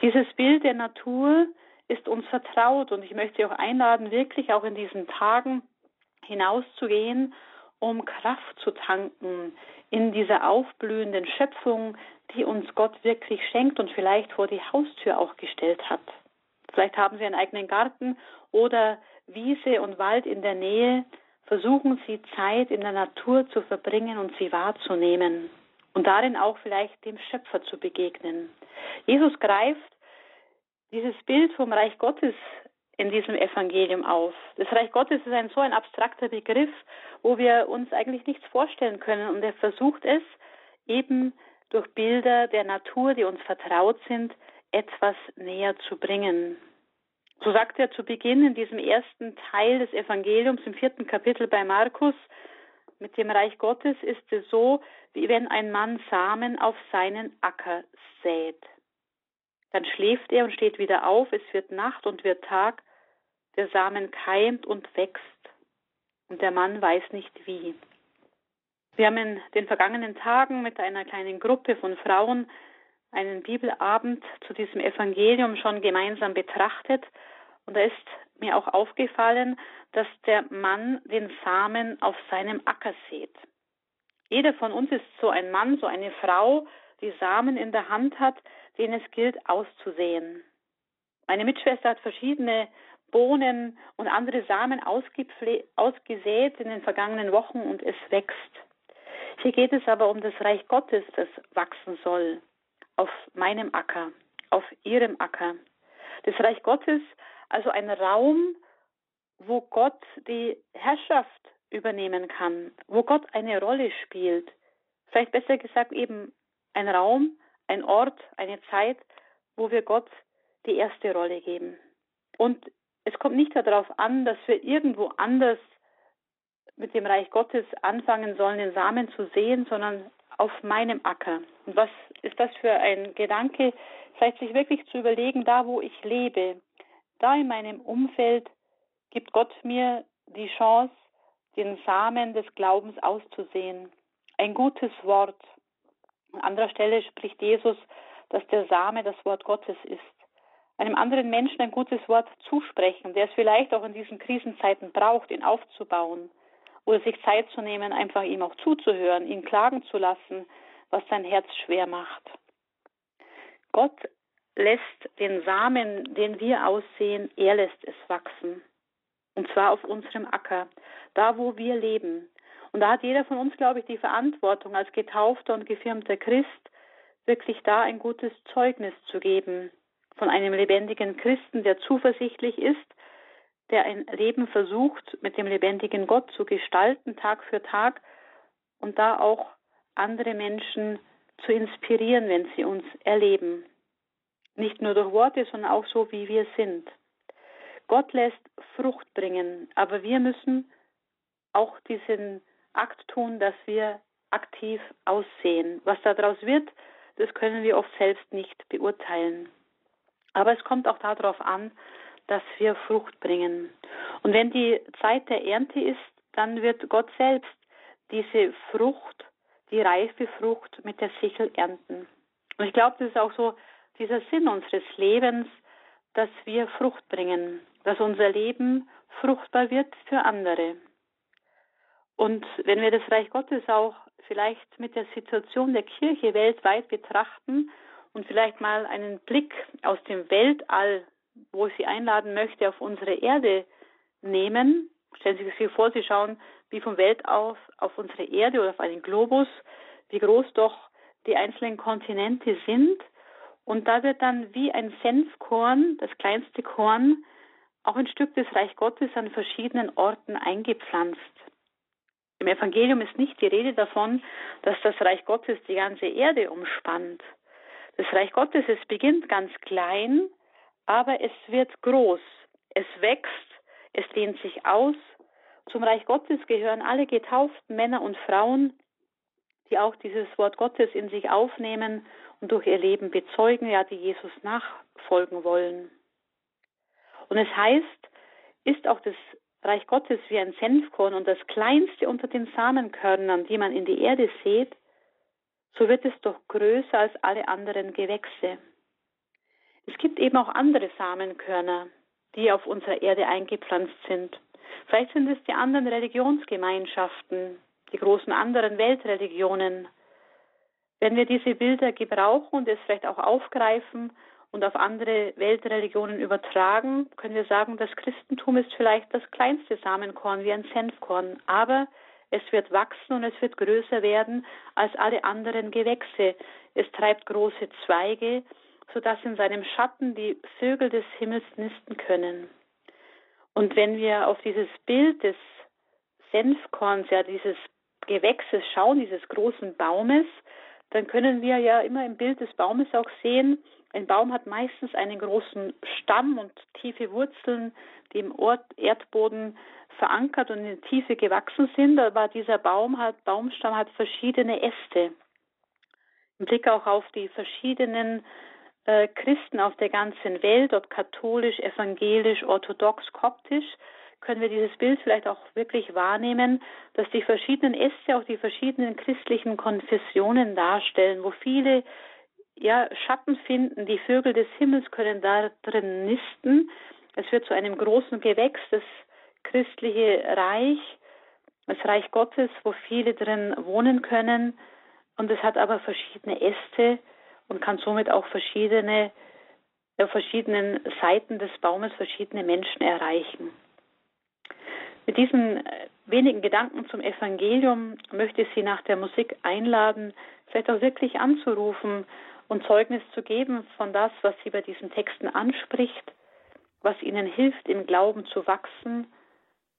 Speaker 2: Dieses Bild der Natur ist uns vertraut und ich möchte Sie auch einladen, wirklich auch in diesen Tagen hinauszugehen, um Kraft zu tanken in dieser aufblühenden Schöpfung, die uns Gott wirklich schenkt und vielleicht vor die Haustür auch gestellt hat. Vielleicht haben Sie einen eigenen Garten oder Wiese und Wald in der Nähe. Versuchen Sie Zeit in der Natur zu verbringen und sie wahrzunehmen und darin auch vielleicht dem Schöpfer zu begegnen. Jesus greift dieses Bild vom Reich Gottes in diesem Evangelium auf. Das Reich Gottes ist ein so ein abstrakter Begriff, wo wir uns eigentlich nichts vorstellen können und er versucht es eben durch Bilder der Natur, die uns vertraut sind, etwas näher zu bringen. So sagt er zu Beginn in diesem ersten Teil des Evangeliums im vierten Kapitel bei Markus, mit dem Reich Gottes ist es so, wie wenn ein Mann Samen auf seinen Acker sät. Dann schläft er und steht wieder auf, es wird Nacht und wird Tag, der Samen keimt und wächst, und der Mann weiß nicht wie. Wir haben in den vergangenen Tagen mit einer kleinen Gruppe von Frauen einen Bibelabend zu diesem Evangelium schon gemeinsam betrachtet. Und da ist mir auch aufgefallen, dass der Mann den Samen auf seinem Acker sät. Jeder von uns ist so ein Mann, so eine Frau, die Samen in der Hand hat, den es gilt auszusehen. Meine Mitschwester hat verschiedene Bohnen und andere Samen ausgesät in den vergangenen Wochen und es wächst. Hier geht es aber um das Reich Gottes, das wachsen soll auf meinem Acker, auf ihrem Acker. Das Reich Gottes, also ein Raum, wo Gott die Herrschaft übernehmen kann, wo Gott eine Rolle spielt. Vielleicht besser gesagt eben ein Raum, ein Ort, eine Zeit, wo wir Gott die erste Rolle geben. Und es kommt nicht darauf an, dass wir irgendwo anders mit dem Reich Gottes anfangen sollen, den Samen zu sehen, sondern auf meinem Acker. Und was ist das für ein Gedanke? Vielleicht sich wirklich zu überlegen, da wo ich lebe, da in meinem Umfeld gibt Gott mir die Chance, den Samen des Glaubens auszusehen. Ein gutes Wort. An anderer Stelle spricht Jesus, dass der Same das Wort Gottes ist. Einem anderen Menschen ein gutes Wort zusprechen, der es vielleicht auch in diesen Krisenzeiten braucht, ihn aufzubauen oder sich Zeit zu nehmen, einfach ihm auch zuzuhören, ihn klagen zu lassen, was sein Herz schwer macht. Gott lässt den Samen, den wir aussehen, er lässt es wachsen. Und zwar auf unserem Acker, da wo wir leben. Und da hat jeder von uns, glaube ich, die Verantwortung als getaufter und gefirmter Christ, wirklich da ein gutes Zeugnis zu geben von einem lebendigen Christen, der zuversichtlich ist, der ein Leben versucht, mit dem lebendigen Gott zu gestalten, Tag für Tag, und da auch andere Menschen zu inspirieren, wenn sie uns erleben. Nicht nur durch Worte, sondern auch so, wie wir sind. Gott lässt Frucht bringen, aber wir müssen auch diesen Akt tun, dass wir aktiv aussehen. Was daraus wird, das können wir oft selbst nicht beurteilen. Aber es kommt auch darauf an, dass wir Frucht bringen. Und wenn die Zeit der Ernte ist, dann wird Gott selbst diese Frucht, die reife Frucht mit der Sichel ernten. Und ich glaube, das ist auch so dieser Sinn unseres Lebens, dass wir Frucht bringen, dass unser Leben fruchtbar wird für andere. Und wenn wir das Reich Gottes auch vielleicht mit der Situation der Kirche weltweit betrachten und vielleicht mal einen Blick aus dem Weltall wo ich Sie einladen möchte, auf unsere Erde nehmen. Stellen Sie sich vor, Sie schauen wie vom Welt aus auf unsere Erde oder auf einen Globus, wie groß doch die einzelnen Kontinente sind. Und da wird dann wie ein Senfkorn, das kleinste Korn, auch ein Stück des Reich Gottes an verschiedenen Orten eingepflanzt. Im Evangelium ist nicht die Rede davon, dass das Reich Gottes die ganze Erde umspannt. Das Reich Gottes, es beginnt ganz klein aber es wird groß, es wächst, es dehnt sich aus. Zum Reich Gottes gehören alle getauften Männer und Frauen, die auch dieses Wort Gottes in sich aufnehmen und durch ihr Leben bezeugen, ja, die Jesus nachfolgen wollen. Und es heißt, ist auch das Reich Gottes wie ein Senfkorn und das kleinste unter den Samenkörnern, die man in die Erde sät, so wird es doch größer als alle anderen Gewächse. Es gibt eben auch andere Samenkörner, die auf unserer Erde eingepflanzt sind. Vielleicht sind es die anderen Religionsgemeinschaften, die großen anderen Weltreligionen. Wenn wir diese Bilder gebrauchen und es vielleicht auch aufgreifen und auf andere Weltreligionen übertragen, können wir sagen, das Christentum ist vielleicht das kleinste Samenkorn wie ein Senfkorn, aber es wird wachsen und es wird größer werden als alle anderen Gewächse. Es treibt große Zweige, sodass in seinem Schatten die Vögel des Himmels nisten können. Und wenn wir auf dieses Bild des Senfkorns, ja dieses Gewächses schauen, dieses großen Baumes, dann können wir ja immer im Bild des Baumes auch sehen, ein Baum hat meistens einen großen Stamm und tiefe Wurzeln, die im Erdboden verankert und in der Tiefe gewachsen sind, aber dieser Baum hat, Baumstamm hat verschiedene Äste. Im Blick auch auf die verschiedenen äh, Christen auf der ganzen Welt, ob katholisch, evangelisch, orthodox, koptisch, können wir dieses Bild vielleicht auch wirklich wahrnehmen, dass die verschiedenen Äste auch die verschiedenen christlichen Konfessionen darstellen, wo viele ja, Schatten finden. Die Vögel des Himmels können da drin nisten. Es wird zu einem großen Gewächs, das christliche Reich, das Reich Gottes, wo viele drin wohnen können. Und es hat aber verschiedene Äste und kann somit auch verschiedene, auf verschiedenen Seiten des Baumes verschiedene Menschen erreichen. Mit diesen äh, wenigen Gedanken zum Evangelium möchte ich Sie nach der Musik einladen, vielleicht auch wirklich anzurufen und Zeugnis zu geben von das, was Sie bei diesen Texten anspricht, was Ihnen hilft, im Glauben zu wachsen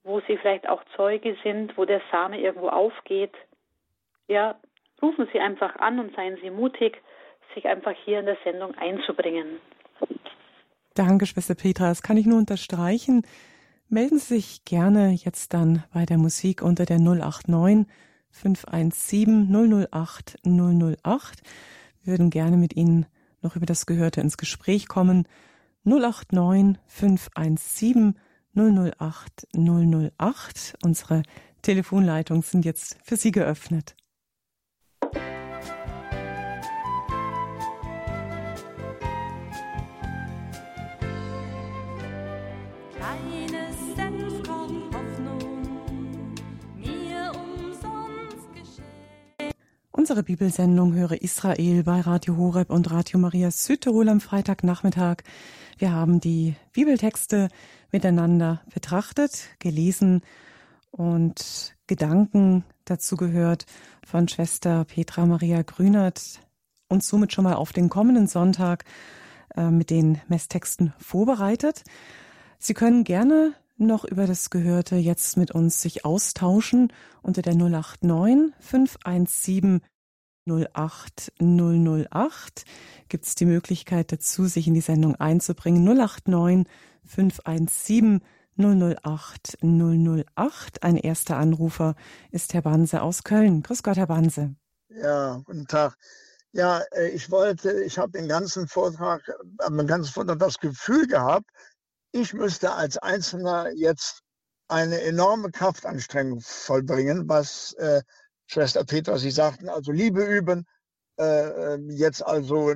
Speaker 2: wo Sie vielleicht auch Zeuge sind, wo der Same irgendwo aufgeht. Ja, rufen Sie einfach an und seien Sie mutig, sich einfach hier in der Sendung einzubringen.
Speaker 1: Danke, Schwester Petra. Das kann ich nur unterstreichen. Melden Sie sich gerne jetzt dann bei der Musik unter der 089 517 008 008. Wir würden gerne mit Ihnen noch über das Gehörte ins Gespräch kommen. 089 517 008 008. Unsere Telefonleitungen sind jetzt für Sie geöffnet. Unsere Bibelsendung Höre Israel bei Radio Horeb und Radio Maria Südtirol am Freitagnachmittag. Wir haben die Bibeltexte miteinander betrachtet, gelesen und Gedanken dazu gehört von Schwester Petra Maria Grünert und somit schon mal auf den kommenden Sonntag äh, mit den Messtexten vorbereitet. Sie können gerne noch über das Gehörte jetzt mit uns sich austauschen unter der 089 517 08008 gibt es die Möglichkeit dazu, sich in die Sendung einzubringen. 089 517 008 008. Ein erster Anrufer ist Herr Banse aus Köln. Grüß Gott, Herr Banse.
Speaker 3: Ja, guten Tag. Ja, äh, ich wollte, ich habe den ganzen Vortrag, am äh, ganzen Vortrag das Gefühl gehabt, ich müsste als Einzelner jetzt eine enorme Kraftanstrengung vollbringen, was äh, Schwester Petra, Sie sagten also Liebe üben, äh, ähm, jetzt also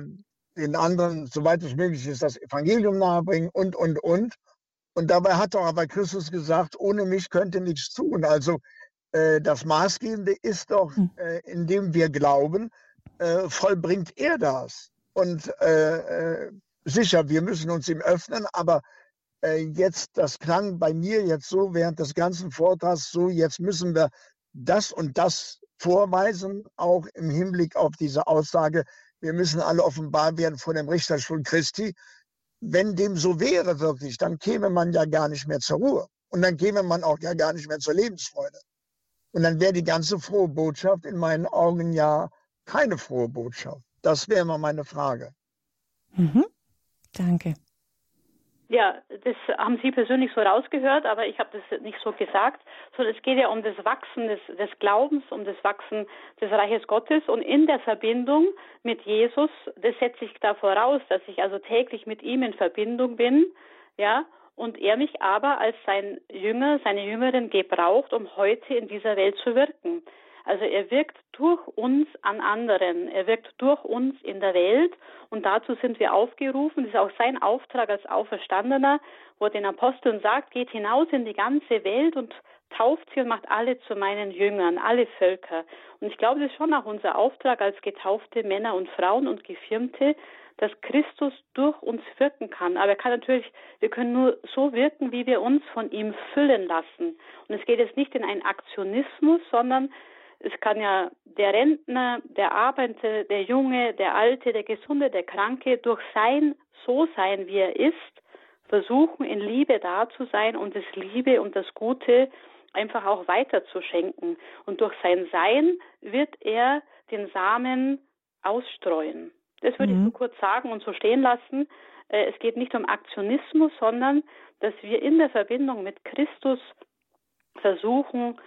Speaker 3: den anderen, soweit es möglich ist, das Evangelium nahebringen und, und, und. Und dabei hat doch aber Christus gesagt, ohne mich könnt ihr nichts tun. Also äh, das Maßgebende ist doch, hm. äh, indem wir glauben, äh, vollbringt er das. Und äh, äh, sicher, wir müssen uns ihm öffnen, aber jetzt, das klang bei mir jetzt so während des ganzen Vortrags so, jetzt müssen wir das und das vorweisen, auch im Hinblick auf diese Aussage, wir müssen alle offenbar werden vor dem Richterstuhl Christi. Wenn dem so wäre wirklich, dann käme man ja gar nicht mehr zur Ruhe. Und dann käme man auch ja gar nicht mehr zur Lebensfreude. Und dann wäre die ganze frohe Botschaft in meinen Augen ja keine frohe Botschaft. Das wäre mal meine Frage.
Speaker 1: Mhm. Danke.
Speaker 2: Ja, das haben Sie persönlich so rausgehört, aber ich habe das nicht so gesagt, sondern es geht ja um das Wachsen des, des, Glaubens, um das Wachsen des Reiches Gottes und in der Verbindung mit Jesus, das setze ich da voraus, dass ich also täglich mit ihm in Verbindung bin, ja, und er mich aber als sein Jünger, seine Jüngerin gebraucht, um heute in dieser Welt zu wirken. Also er wirkt durch uns an anderen, er wirkt durch uns in der Welt und dazu sind wir aufgerufen. Das ist auch sein Auftrag als Auferstandener, wo er den Aposteln sagt, geht hinaus in die ganze Welt und tauft sie und macht alle zu meinen Jüngern, alle Völker. Und ich glaube, das ist schon auch unser Auftrag als getaufte Männer und Frauen und Gefirmte, dass Christus durch uns wirken kann. Aber er kann natürlich, wir können nur so wirken, wie wir uns von ihm füllen lassen. Und es geht jetzt nicht in einen Aktionismus, sondern es kann ja der Rentner, der Arbeiter, der Junge, der Alte, der Gesunde, der Kranke durch sein so sein, wie er ist, versuchen, in Liebe da zu sein und das Liebe und das Gute einfach auch weiterzuschenken. Und durch sein Sein wird er den Samen ausstreuen. Das würde mhm. ich so kurz sagen und so stehen lassen. Äh, es geht nicht um Aktionismus, sondern dass wir in der Verbindung mit Christus versuchen,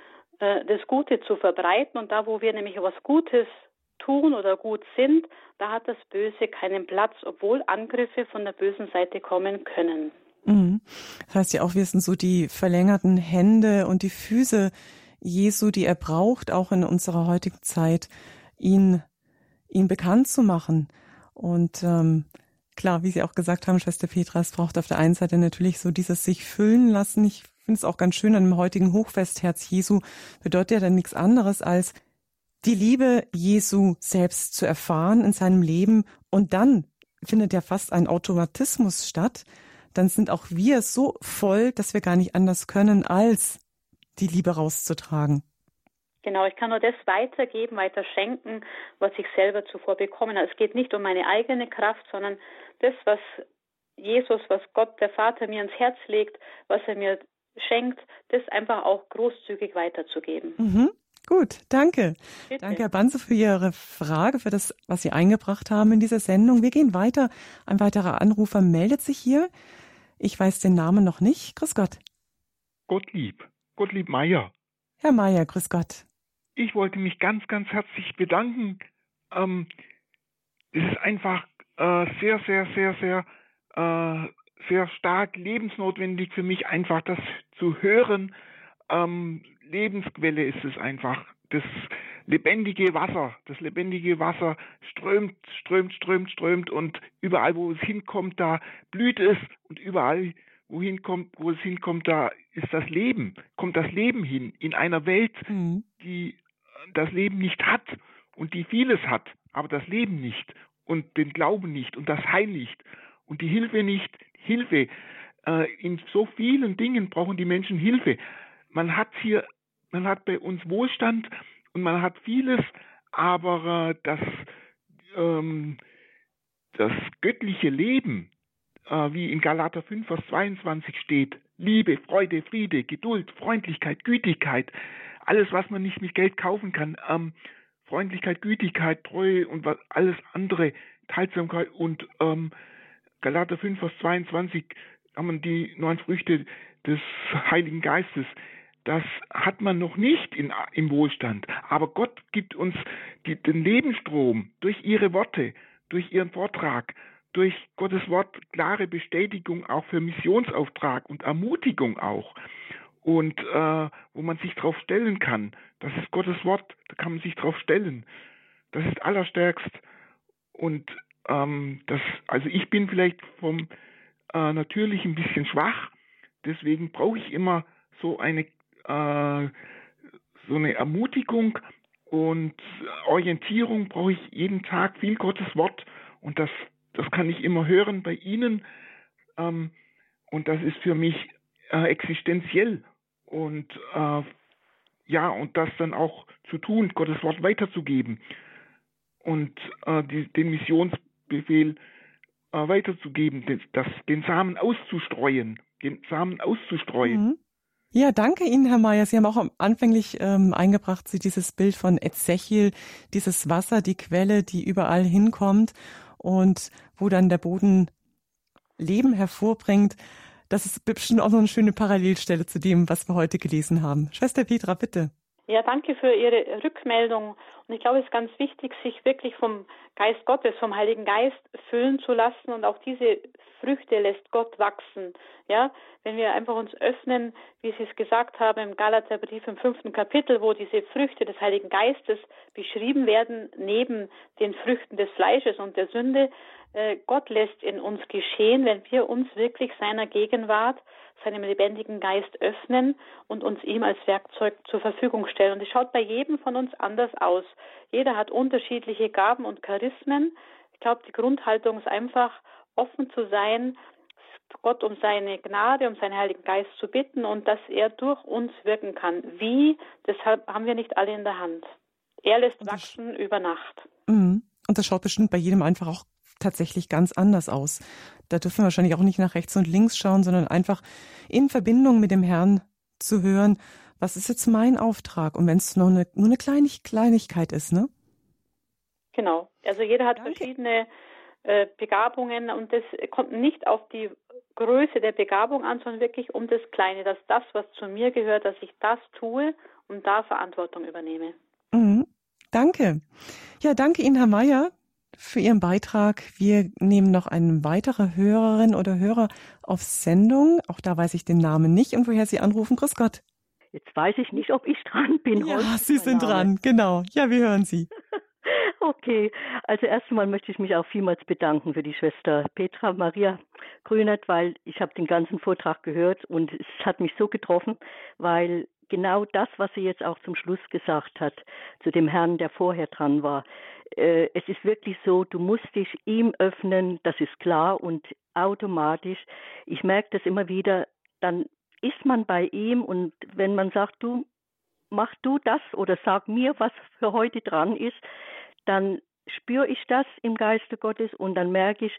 Speaker 2: äh, das Gute zu verbreiten. Und da, wo wir nämlich was Gutes tun oder gut sind, da hat das Böse keinen Platz, obwohl Angriffe von der bösen Seite kommen können.
Speaker 1: Mhm. Das heißt ja auch, wir sind so die verlängerten Hände und die Füße Jesu, die er braucht, auch in unserer heutigen Zeit, ihn, ihn bekannt zu machen. Und ähm, klar, wie Sie auch gesagt haben, Schwester Petra, es braucht auf der einen Seite natürlich so dieses sich füllen lassen. Ich finde es auch ganz schön an dem heutigen Hochfest Herz Jesu, bedeutet ja dann nichts anderes als die Liebe Jesu selbst zu erfahren in seinem Leben und dann findet ja fast ein Automatismus statt. Dann sind auch wir so voll, dass wir gar nicht anders können, als die Liebe rauszutragen.
Speaker 2: Genau, ich kann nur das weitergeben, weiter schenken, was ich selber zuvor bekommen habe. Es geht nicht um meine eigene Kraft, sondern das, was Jesus, was Gott, der Vater mir ins Herz legt, was er mir schenkt, das einfach auch großzügig weiterzugeben.
Speaker 1: Mhm. Gut, danke. Bitte. Danke, Herr Banze, für Ihre Frage, für das, was Sie eingebracht haben in dieser Sendung. Wir gehen weiter. Ein weiterer Anrufer meldet sich hier. Ich weiß den Namen noch nicht. Grüß Gott.
Speaker 4: Gottlieb. Gottlieb Meier.
Speaker 1: Herr Meier, grüß Gott.
Speaker 4: Ich wollte mich ganz, ganz herzlich bedanken. Ähm, es ist einfach äh, sehr, sehr, sehr, sehr, äh, sehr stark lebensnotwendig für mich, einfach das zu hören. Ähm, Lebensquelle ist es einfach. Das lebendige Wasser, das lebendige Wasser strömt, strömt, strömt, strömt und überall, wo es hinkommt, da blüht es und überall, wohin kommt, wo es hinkommt, da ist das Leben, kommt das Leben hin in einer Welt, mhm. die das Leben nicht hat und die vieles hat, aber das Leben nicht und den Glauben nicht und das Heil nicht und die Hilfe nicht. Hilfe. Äh, in so vielen Dingen brauchen die Menschen Hilfe. Man hat hier, man hat bei uns Wohlstand und man hat vieles, aber äh, das, ähm, das göttliche Leben, äh, wie in Galater 5, Vers 22 steht, Liebe, Freude, Friede, Geduld, Freundlichkeit, Gütigkeit, alles, was man nicht mit Geld kaufen kann, ähm, Freundlichkeit, Gütigkeit, Treue und was, alles andere, Teilsamkeit und ähm, Galater 5, Vers 22 haben wir die neun Früchte des Heiligen Geistes. Das hat man noch nicht in, im Wohlstand. Aber Gott gibt uns die, den Lebensstrom durch ihre Worte, durch ihren Vortrag, durch Gottes Wort klare Bestätigung auch für Missionsauftrag und Ermutigung auch. Und äh, wo man sich drauf stellen kann. Das ist Gottes Wort, da kann man sich drauf stellen. Das ist allerstärkst. Und ähm, das, also ich bin vielleicht vom äh, natürlich ein bisschen schwach, deswegen brauche ich immer so eine äh, so eine Ermutigung und Orientierung brauche ich jeden Tag viel Gottes Wort und das das kann ich immer hören bei Ihnen. Ähm, und das ist für mich äh, existenziell. Und äh, ja, und das dann auch zu tun, Gottes Wort weiterzugeben und äh, die, den Missionsbefehl äh, weiterzugeben, den, das, den Samen auszustreuen, den Samen auszustreuen. Mhm.
Speaker 1: Ja, danke Ihnen, Herr Mayer. Sie haben auch anfänglich ähm, eingebracht, Sie dieses Bild von Ezechiel, dieses Wasser, die Quelle, die überall hinkommt und wo dann der Boden Leben hervorbringt. Das ist bestimmt auch noch eine schöne Parallelstelle zu dem, was wir heute gelesen haben. Schwester Petra, bitte.
Speaker 2: Ja, danke für Ihre Rückmeldung. Und ich glaube, es ist ganz wichtig, sich wirklich vom Geist Gottes, vom Heiligen Geist füllen zu lassen und auch diese Früchte lässt Gott wachsen. Ja, wenn wir einfach uns öffnen, wie Sie es gesagt haben im Galaterbrief im fünften Kapitel, wo diese Früchte des Heiligen Geistes beschrieben werden, neben den Früchten des Fleisches und der Sünde, Gott lässt in uns geschehen, wenn wir uns wirklich seiner Gegenwart, seinem lebendigen Geist öffnen und uns ihm als Werkzeug zur Verfügung stellen. Und es schaut bei jedem von uns anders aus. Jeder hat unterschiedliche Gaben und Charismen. Ich glaube, die Grundhaltung ist einfach, offen zu sein, Gott um seine Gnade, um seinen Heiligen Geist zu bitten und dass er durch uns wirken kann. Wie? Deshalb haben wir nicht alle in der Hand. Er lässt wachsen über Nacht.
Speaker 1: Mhm. Und das schaut bestimmt bei jedem einfach auch tatsächlich ganz anders aus. Da dürfen wir wahrscheinlich auch nicht nach rechts und links schauen, sondern einfach in Verbindung mit dem Herrn zu hören, was ist jetzt mein Auftrag? Und wenn es nur eine, nur eine Kleinig Kleinigkeit ist, ne?
Speaker 2: Genau. Also jeder hat Danke. verschiedene äh, Begabungen und das kommt nicht auf die Größe der Begabung an, sondern wirklich um das Kleine, dass das, was zu mir gehört, dass ich das tue und da Verantwortung übernehme.
Speaker 1: Mhm. Danke. Ja, danke Ihnen, Herr Mayer, für Ihren Beitrag. Wir nehmen noch eine weitere Hörerin oder Hörer auf Sendung. Auch da weiß ich den Namen nicht und woher Sie anrufen. Grüß Gott.
Speaker 5: Jetzt weiß ich nicht, ob ich dran bin.
Speaker 1: Ja, Sie sind Name. dran, genau. Ja, wir hören Sie.
Speaker 5: Okay, also erstmal möchte ich mich auch vielmals bedanken für die Schwester Petra Maria Grünert, weil ich habe den ganzen Vortrag gehört und es hat mich so getroffen, weil genau das, was sie jetzt auch zum Schluss gesagt hat, zu dem Herrn, der vorher dran war, äh, es ist wirklich so, du musst dich ihm öffnen, das ist klar und automatisch. Ich merke das immer wieder, dann ist man bei ihm und wenn man sagt, du mach du das oder sag mir, was für heute dran ist, dann spüre ich das im Geiste Gottes und dann merke ich,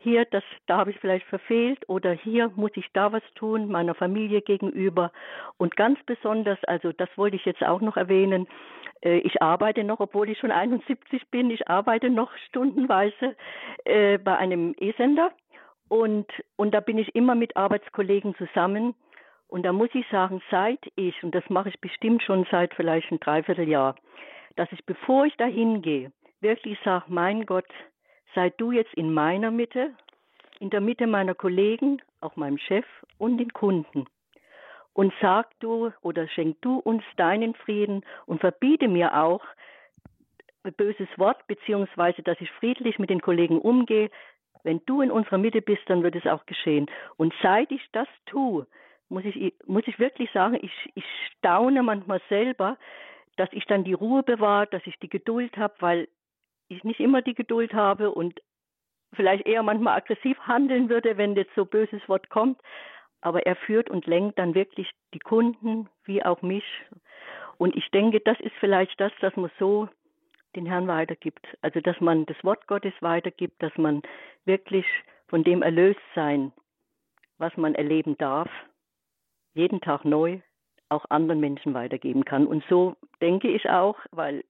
Speaker 5: hier, das, da habe ich vielleicht verfehlt oder hier muss ich da was tun, meiner Familie gegenüber. Und ganz besonders, also das wollte ich jetzt auch noch erwähnen, äh, ich arbeite noch, obwohl ich schon 71 bin, ich arbeite noch stundenweise äh, bei einem E-Sender und, und da bin ich immer mit Arbeitskollegen zusammen. Und da muss ich sagen, seit ich, und das mache ich bestimmt schon seit vielleicht ein Dreivierteljahr, dass ich, bevor ich da hingehe, wirklich sage, mein Gott, sei du jetzt in meiner Mitte, in der Mitte meiner Kollegen, auch meinem Chef und den Kunden. Und sag du oder schenk du uns deinen Frieden und verbiete mir auch ein böses Wort, beziehungsweise, dass ich friedlich mit den Kollegen umgehe. Wenn du in unserer Mitte bist, dann wird es auch geschehen. Und seit ich das tue, muss ich, muss ich wirklich sagen, ich, ich staune manchmal selber, dass ich dann die Ruhe bewahre, dass ich die Geduld habe, weil ich nicht immer die Geduld habe und vielleicht eher manchmal aggressiv handeln würde, wenn jetzt so böses Wort kommt. Aber er führt und lenkt dann wirklich die Kunden wie auch mich. Und ich denke, das ist vielleicht das, dass man so den Herrn weitergibt. Also, dass man das Wort Gottes weitergibt, dass man wirklich von dem erlöst sein, was man erleben darf, jeden Tag neu auch anderen Menschen weitergeben kann. Und so denke ich auch, weil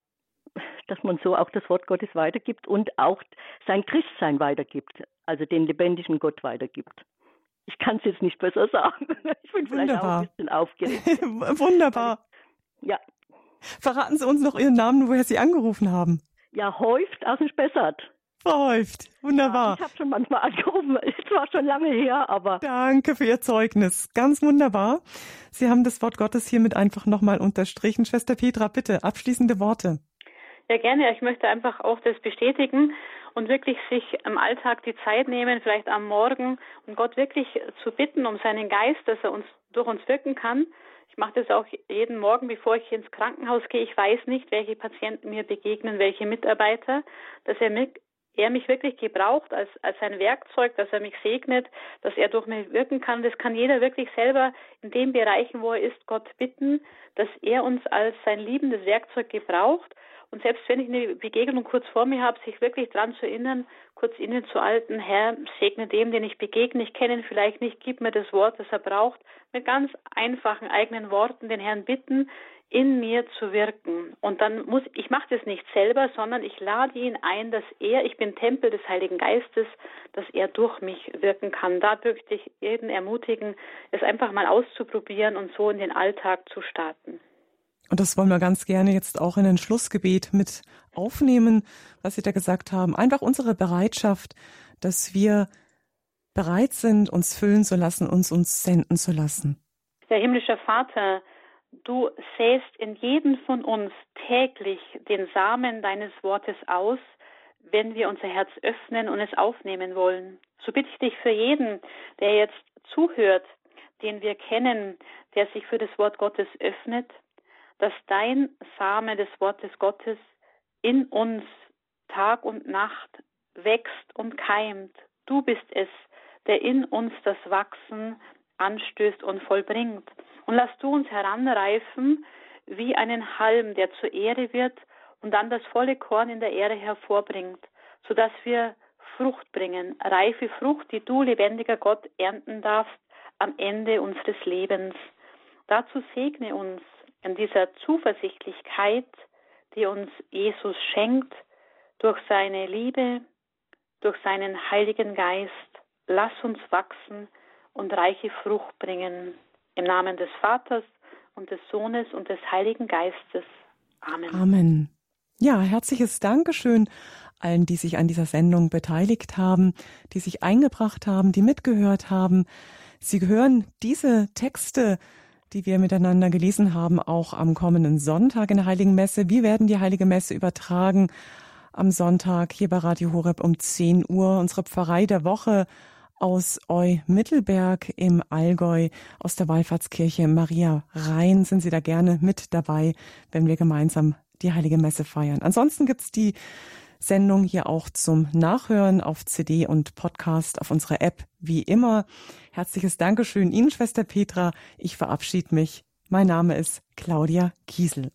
Speaker 5: dass man so auch das Wort Gottes weitergibt und auch sein Christsein weitergibt, also den lebendigen Gott weitergibt. Ich kann es jetzt nicht besser sagen. Ich bin vielleicht Wunderbar. auch ein bisschen aufgeregt.
Speaker 1: Wunderbar.
Speaker 5: Ja.
Speaker 1: Verraten Sie uns noch Ihren Namen, woher Sie angerufen haben.
Speaker 5: Ja, Häuft aus dem Spessart.
Speaker 1: Frau Häuft, wunderbar.
Speaker 5: Ja, ich habe schon manchmal angerufen, es war schon lange her, aber.
Speaker 1: Danke für Ihr Zeugnis, ganz wunderbar. Sie haben das Wort Gottes hiermit einfach nochmal unterstrichen. Schwester Petra, bitte, abschließende Worte.
Speaker 2: Ja, gerne. Ich möchte einfach auch das bestätigen und wirklich sich im Alltag die Zeit nehmen, vielleicht am Morgen und Gott wirklich zu bitten um seinen Geist, dass er uns durch uns wirken kann. Ich mache das auch jeden Morgen, bevor ich ins Krankenhaus gehe. Ich weiß nicht, welche Patienten mir begegnen, welche Mitarbeiter, dass er mich, er mich wirklich gebraucht als, als ein Werkzeug, dass er mich segnet, dass er durch mich wirken kann. Das kann jeder wirklich selber in den Bereichen, wo er ist, Gott bitten, dass er uns als sein liebendes Werkzeug gebraucht und selbst wenn ich eine Begegnung kurz vor mir habe, sich wirklich dran zu erinnern, kurz innen zu halten, Herr, segne dem, den ich begegne, ich kenne ihn vielleicht nicht, gib mir das Wort, das er braucht, mit ganz einfachen eigenen Worten den Herrn bitten, in mir zu wirken. Und dann muss, ich mache das nicht selber, sondern ich lade ihn ein, dass er, ich bin Tempel des Heiligen Geistes, dass er durch mich wirken kann. Da möchte ich jeden ermutigen, es einfach mal auszuprobieren und so in den Alltag zu starten.
Speaker 1: Und das wollen wir ganz gerne jetzt auch in ein Schlussgebet mit aufnehmen, was Sie da gesagt haben. Einfach unsere Bereitschaft, dass wir bereit sind, uns füllen zu lassen, uns uns senden zu lassen.
Speaker 2: Der himmlische Vater, du säst in jeden von uns täglich den Samen deines Wortes aus, wenn wir unser Herz öffnen und es aufnehmen wollen. So bitte ich dich für jeden, der jetzt zuhört, den wir kennen, der sich für das Wort Gottes öffnet, dass dein Same des Wortes Gottes in uns Tag und Nacht wächst und keimt. Du bist es, der in uns das Wachsen anstößt und vollbringt. Und lass du uns heranreifen wie einen Halm, der zur Erde wird und dann das volle Korn in der Erde hervorbringt, sodass wir Frucht bringen, reife Frucht, die du, lebendiger Gott, ernten darfst am Ende unseres Lebens. Dazu segne uns in dieser Zuversichtlichkeit, die uns Jesus schenkt, durch seine Liebe, durch seinen Heiligen Geist, lass uns wachsen und reiche Frucht bringen. Im Namen des Vaters und des Sohnes und des Heiligen Geistes. Amen.
Speaker 1: Amen. Ja, herzliches Dankeschön allen, die sich an dieser Sendung beteiligt haben, die sich eingebracht haben, die mitgehört haben. Sie hören diese Texte die wir miteinander gelesen haben, auch am kommenden Sonntag in der Heiligen Messe. Wir werden die Heilige Messe übertragen am Sonntag hier bei Radio Horeb um 10 Uhr. Unsere Pfarrei der Woche aus Eu-Mittelberg im Allgäu, aus der Wallfahrtskirche Maria Rhein sind Sie da gerne mit dabei, wenn wir gemeinsam die Heilige Messe feiern. Ansonsten gibt's die Sendung hier auch zum Nachhören auf CD und Podcast auf unserer App wie immer. Herzliches Dankeschön Ihnen, Schwester Petra. Ich verabschiede mich. Mein Name ist Claudia Kiesel.